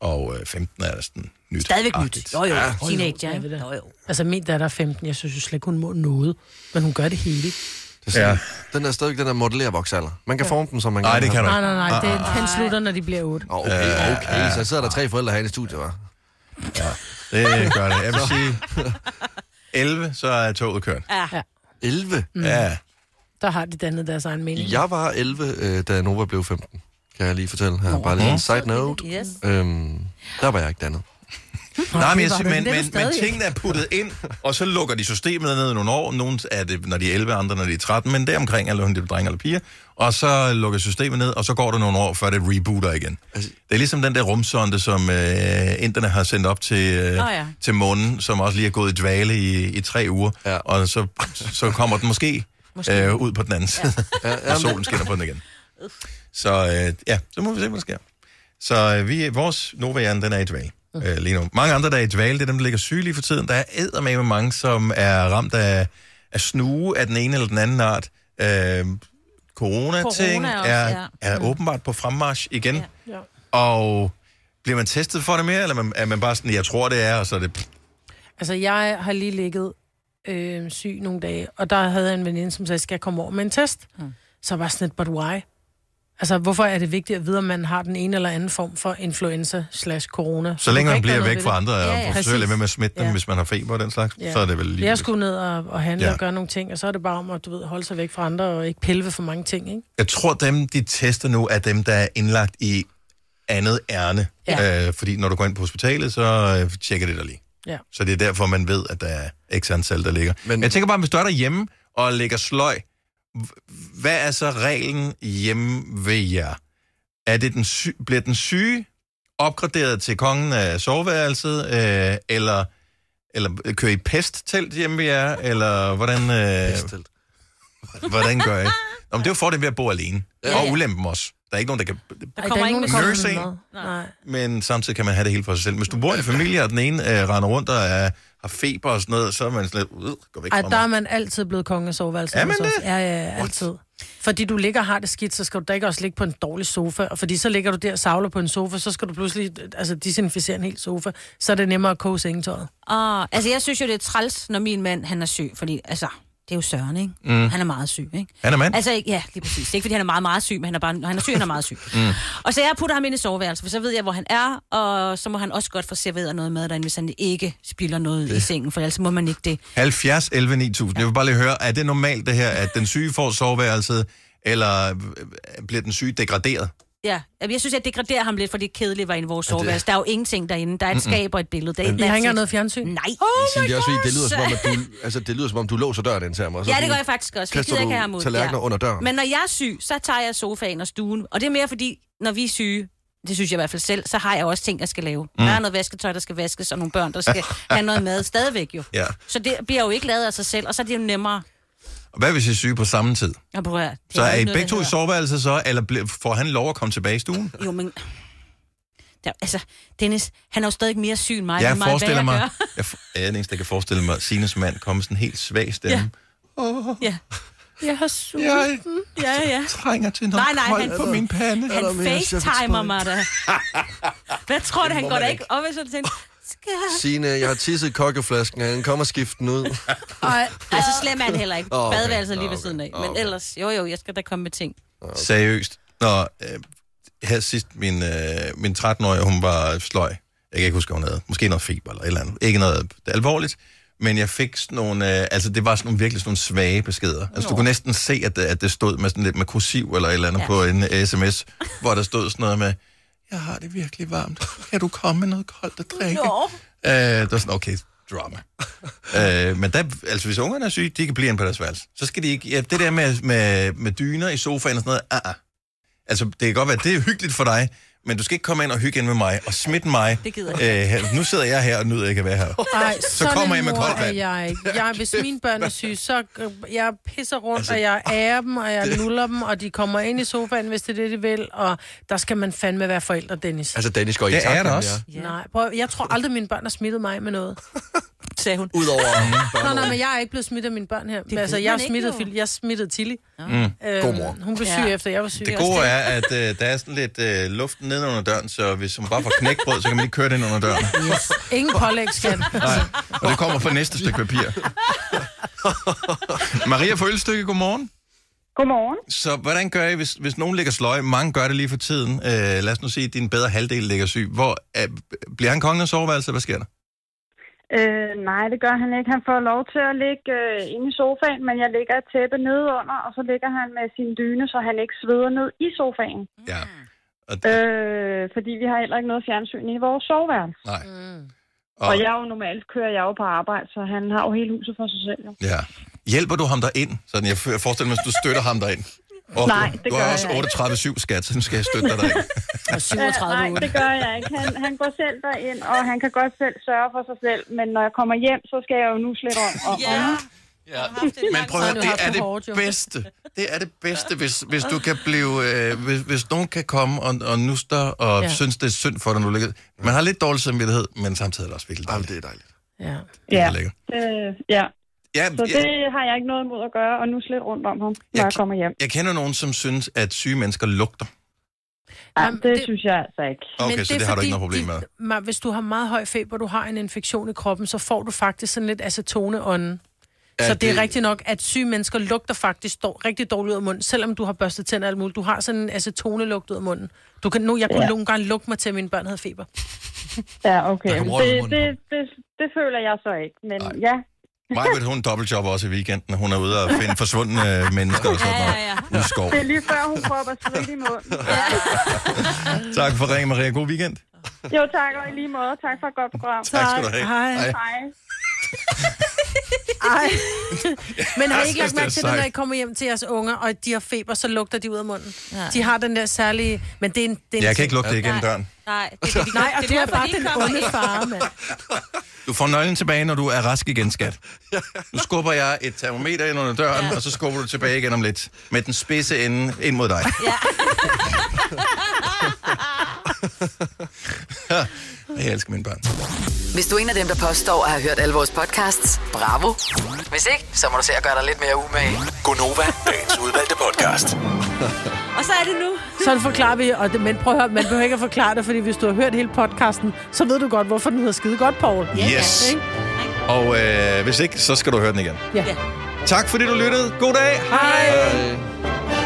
Og øh, 15 er sådan nyt. Stadigvæk nyt. Jo, jo. Ja. Teenager. Jo, jo. Altså, min datter er 15. Jeg synes jo slet ikke, hun må noget. Men hun gør det hele. Det er sådan, Ja. Den er stadig den der modellervoksalder. Man kan forme dem, som man Nej, det kan du have. Nej, ikke. nej, nej. Det, Ah, den slutter, når de bliver 8. Åh, Okay, okay. Så sidder der tre forældre herinde i studiet, hva'? Det gør det. Jeg vil sige, 11, så er toget kørt. Ja. Ja. 11? Mm. Ja. Der har de dannet deres egen mening. Jeg var 11, øh, da Nova blev 15. Kan jeg lige fortælle her. Bare lige en side note. Yes. Øhm, der var jeg ikke dannet. Nej, men, jeg, siger, men, Det er men, men tingene er puttet ind, og så lukker de systemet ned i nogle år. Nogle er det, når de er 11, andre når de er 13, men deromkring, eller om det er drenge eller piger. Og så lukker systemet ned, og så går der nogle år, før det rebooter igen. Altså- Det er ligesom den der rumsonde, som øh, inderne har sendt op til, øh, Nå ja. til månen, som også lige er gået i dvale i, i tre uger. Ja. Og så, så kommer den måske, måske. Øh, ud på den anden side, ja. Ja, og solen skinner på den igen. Så øh, ja, så må vi se, hvad der sker. Så øh, vi, vores Nova-hjerne, den er i dvale øh, lige nu. Mange andre, der er i dvale, det er dem, der ligger syge lige for tiden. Der er eddermame med mange, som er ramt af, af snue af den ene eller den anden art. Øh, Corona-ting Corona også, er, ja. er åbenbart på fremmarsch igen. Ja. Ja. Og bliver man testet for det mere, eller er man, er man bare sådan, jeg tror, det er, og så er det... Altså, jeg har lige ligget øh, syg nogle dage, og der havde jeg en veninde, som sagde, skal jeg komme over med en test? Mm. Så var sådan et, but why? Altså, hvorfor er det vigtigt at vide, om man har den ene eller anden form for influenza slash corona? Så længe man bliver væk fra andre, og Ja, ja. forsøger at lade være med at smitte dem, Ja. hvis man har feber og den slags, Ja. så er det vel lige... Jeg skulle ned og, og handle Ja. og gøre nogle ting, og så er det bare om at, du ved, holde sig væk fra andre og ikke pille ved for mange ting, ikke? Jeg tror, dem, de tester nu, er dem, der er indlagt i andet ærne. Ja. Øh, fordi når du går ind på hospitalet, så øh, tjekker det der lige. Ja. Så det er derfor, man ved, at der er x antal, der ligger. Men, jeg tænker bare, hvis du er derhjemme og lægger sløj, hvad er så reglen hjemme ved jer? Er det den sy- bliver den syge opgraderet til kongen af soveværelset, øh, eller, eller kører I pesttelt hjemme ved jer, eller hvordan, øh, Pesttelt. hvordan gør I? Nå, men det er jo fordelen ved at bo alene. Ja, og ja. ulempen også. Der er ikke nogen, der kan... Der kommer ingen der kommer Nursing. Nej. Men samtidig kan man have det hele for sig selv. Hvis du bor i en familie, og den ene øh, render rundt og er, har feber og sådan noget, så er man sådan lidt... Øh, gå væk Ej, fra der er man altid blevet konge af soveværelset. Er man hos os. det? Ja, ja, ja, altid. Fordi du ligger og har det skidt, så skal du da ikke også ligge på en dårlig sofa. Og fordi så ligger du der og savler på en sofa, så skal du pludselig altså, desinficere en hel sofa. Så er det nemmere at koge sengetøjet. Ah, altså, jeg synes jo, det er træls, når min mand, han er syg, fordi, altså, det er jo Søren, ikke? Mm. Han er meget syg, ikke? Han er mand? Altså, ja, lige præcis. Det er ikke, fordi han er meget, meget syg, men han er, bare, han er syg, han er meget syg. Mm. Og så jeg putter ham ind i soveværelset, for så ved jeg, hvor han er, og så må han også godt få serveret noget mad derinde, hvis han ikke spilder noget det. i sengen, for ellers må man ikke det. 70, 11, 9000. Jeg vil bare lige høre, er det normalt det her, at den syge får soveværelset, eller øh, bliver den syge degraderet? Ja, jeg synes, jeg degraderer ham lidt, for det kedelige var inde i vores soveværelse. Der er jo ingenting derinde. Der er et skab og et billede. Der, I har ikke noget fjernsyn? Nej. Oh det, er også, fordi, det, lyder som om, at du, altså, det lyder som om, du låser døren ind til ham. Og så Ja, det gør jeg faktisk også. for Jeg kaster gider ikke have ham ud. tallerkener under døren. Men når jeg er syg, så tager jeg sofaen og stuen. Og det er mere fordi, når vi er syge, det synes jeg i hvert fald selv, så har jeg også ting, jeg skal lave. Mm. Der er noget vasketøj, der skal vaskes, og nogle børn, der skal have noget mad stadigvæk jo. Ja. Så det bliver jo ikke lavet af sig selv, og så er det jo nemmere. Og hvad hvis I er syge på samme tid? at prøve at- det Så jo er I noget, begge to i soveværelset så, eller får han lov at komme tilbage i stuen? Jo, men... Der, altså, Dennis, han er jo stadig mere syg end mig. er Jeg meget forestiller mig, jeg, f- jeg er den eneste, der kan forestille mig, at Sines mand kommer sådan helt svag stemme. Ja. Ja. Jeg har sulten. Jeg Ja, ja. trænger til noget Nej, nej, koldt han- på min pande. Han facetimer mig da. Hvad tror du, han går da ikke op i sådan ting? Skal jeg... Signe, jeg har tisset i kokkeflasken, og han kommer og skifte den ud. Ej, altså slem er han heller ikke. Okay. Badeværelset er lige ved Åh, siden af. okay. Men Okay. ellers, jo jo, jeg skal da komme med ting. Seriøst. Når øh, her sidst, min, øh, min 13-årige, hun var sløj. Jeg kan ikke huske, hvad hun havde. Måske noget feber eller et eller andet. Ikke noget alvorligt. Men jeg fik sådan nogle, øh, altså det var sådan nogle virkelig sådan nogle svage beskeder. Altså du kunne næsten se, at det, at det stod med sådan lidt med kursiv eller et eller andet ja. på en uh, sms, hvor der stod sådan noget med, jeg har det virkelig varmt. Kan du komme med noget koldt at drikke? Nå. Øh, det var sådan, okay, drama. øh, men der, altså hvis ungerne er syge, de kan blive inde på deres værelse. Så skal de ikke, ja, det der med, med, med dyner i sofaen og sådan noget, ah, ah. Altså, det kan godt være, det er hyggeligt for dig, men du skal ikke komme ind og hygge ind med mig og smitte mig. Det gider øh, her. Nu sidder jeg her og nyder ikke at være her. Ej, så kommer jeg med koldt vand. jeg ikke. Jeg, hvis mine børn er syge, så øh, jeg pisser rundt, Altså- og jeg ærer dem, og jeg nuller dem, og de kommer ind i sofaen, hvis det er det, de vil, og der skal man fandme være forældre, Dennis. Altså, Dennis går i Det takt er der med også. Ja. Nej, prøv, jeg tror aldrig, mine børn har smittet mig med noget. Sagde hun. Udover Nå, nej, men jeg er ikke blevet smittet af mine børn her. ved altså, jeg, er smittet. Phil- jeg smittede Tilly. Mm. God mor. Hun blev syg Ja. efter, jeg var syg. Det gode er, at øh, der er sådan lidt øh, luft nede under døren, så hvis hun bare får knækbrød, så kan man ikke køre det ind under døren. Yes. Ingen pålæg, skat. Nej, og det kommer fra næste stykke papir. Maria fra Ølstykke, godmorgen. Godmorgen. Så hvordan gør I, hvis, hvis nogen ligger sløj? Mange gør det lige for tiden. Øh, lad os nu sige, at din bedre halvdel ligger syg. Hvor, øh, bliver han kongen af soveværelset? Hvad sker der? Øh, nej, det gør han ikke. Han får lov til at ligge øh, inde i sofaen, men jeg ligger et tæppe nede under, og så ligger han med sin dyne, så han ikke sveder ned i sofaen. Ja. Øh, fordi vi har heller ikke noget fjernsyn i vores soveværelse. Nej. Og, og jeg er jo normalt kører jeg jo på arbejde, så han har jo hele huset for sig selv. Jo. Ja. Hjælper du ham derind? Sådan, jeg forestiller mig, at du støtter ham derind. Og Nej, du, det du gør er jeg også ikke. 38,7 skat, så nu skal jeg støtte dig. Øh, nej, det gør jeg ikke. Han, han går selv derind, og han kan godt selv sørge for sig selv. Men når jeg kommer hjem, så skal jeg jo nu slet om. Og, Ja. og, Ja. Men prøv at høre, det er det bedste. Det er det bedste, hvis, hvis du kan blive... Øh, hvis, hvis nogen kan komme og, og nuster og Ja. ja. synes, det er synd for dig, nu ligger... Man har lidt dårlig samvittighed, men samtidig er det også virkelig dejligt. det er dejligt. Ja. Det ja, er lækkert. øh, ja. Ja, Så det har jeg ikke noget imod at gøre, og nu slet rundt om ham, når jeg, kommer hjem. Jeg kender nogen, som synes, at syge mennesker lugter. Ja, det, det synes jeg altså ikke. Okay, Men så det, er har du ikke noget problem med. de- Ma- Hvis du har meget høj feber, du har en infektion i kroppen, så får du faktisk sådan lidt acetoneånden. Ja, så det, det er det- rigtigt nok, at syge mennesker lugter faktisk dår, rigtig dårligt ud af munden, selvom du har børstet tænder og alt muligt. Du har sådan en acetonelugt ud af munden. Du kan, nu, jeg kunne Ja. nogle gange lugte mig til, at mine børn havde feber. Ja, okay. Det, det, det, det, det føler jeg så ikke. Men Nej. ja, Vil hun dobbeltjob også i weekenden. Hun er ude og finde forsvundne mennesker og sådan noget. Ja, ja, ja. skov. det er lige før, hun prøver sprit i munden. Tak for ringen, Maria. God weekend. Jo, tak, og i lige måde. Tak for et godt program. Tak skal du have. Hej. Hej. Hej. Ej. Men har I ikke lagt mærke det til det, når. I kommer hjem til jeres unger, og de har feber, så lugter de ud af munden? Ja. De har den der særlige... Men det er en, det er en Jeg kan ikke lugte det igennem døren. Nej, det er, det, Nej, og det du er bare de den onde far, mand. Du får nøglen tilbage, når du er rask igen, skat. Nu skubber jeg et termometer ind under døren, ja. og så skubber du tilbage igen om lidt. Med den spidse ende ind mod dig. Ja. jeg elsker mine børn. Hvis du er en af dem, der påstår at have hørt alle vores podcasts, bravo. Hvis ikke, så må du se at gøre dig lidt mere umage. Gonova, dagens udvalgte podcast. Og så er det nu. Sådan forklarer vi, og det, men prøv at høre, man behøver ikke at forklare det, fordi hvis du har hørt hele podcasten, så ved du godt, hvorfor den hedder skide godt, Paul. Yes. Ikke? Og øh, hvis ikke, så skal du høre den igen. Ja. Tak fordi du lyttede. God dag. Hej. Hej.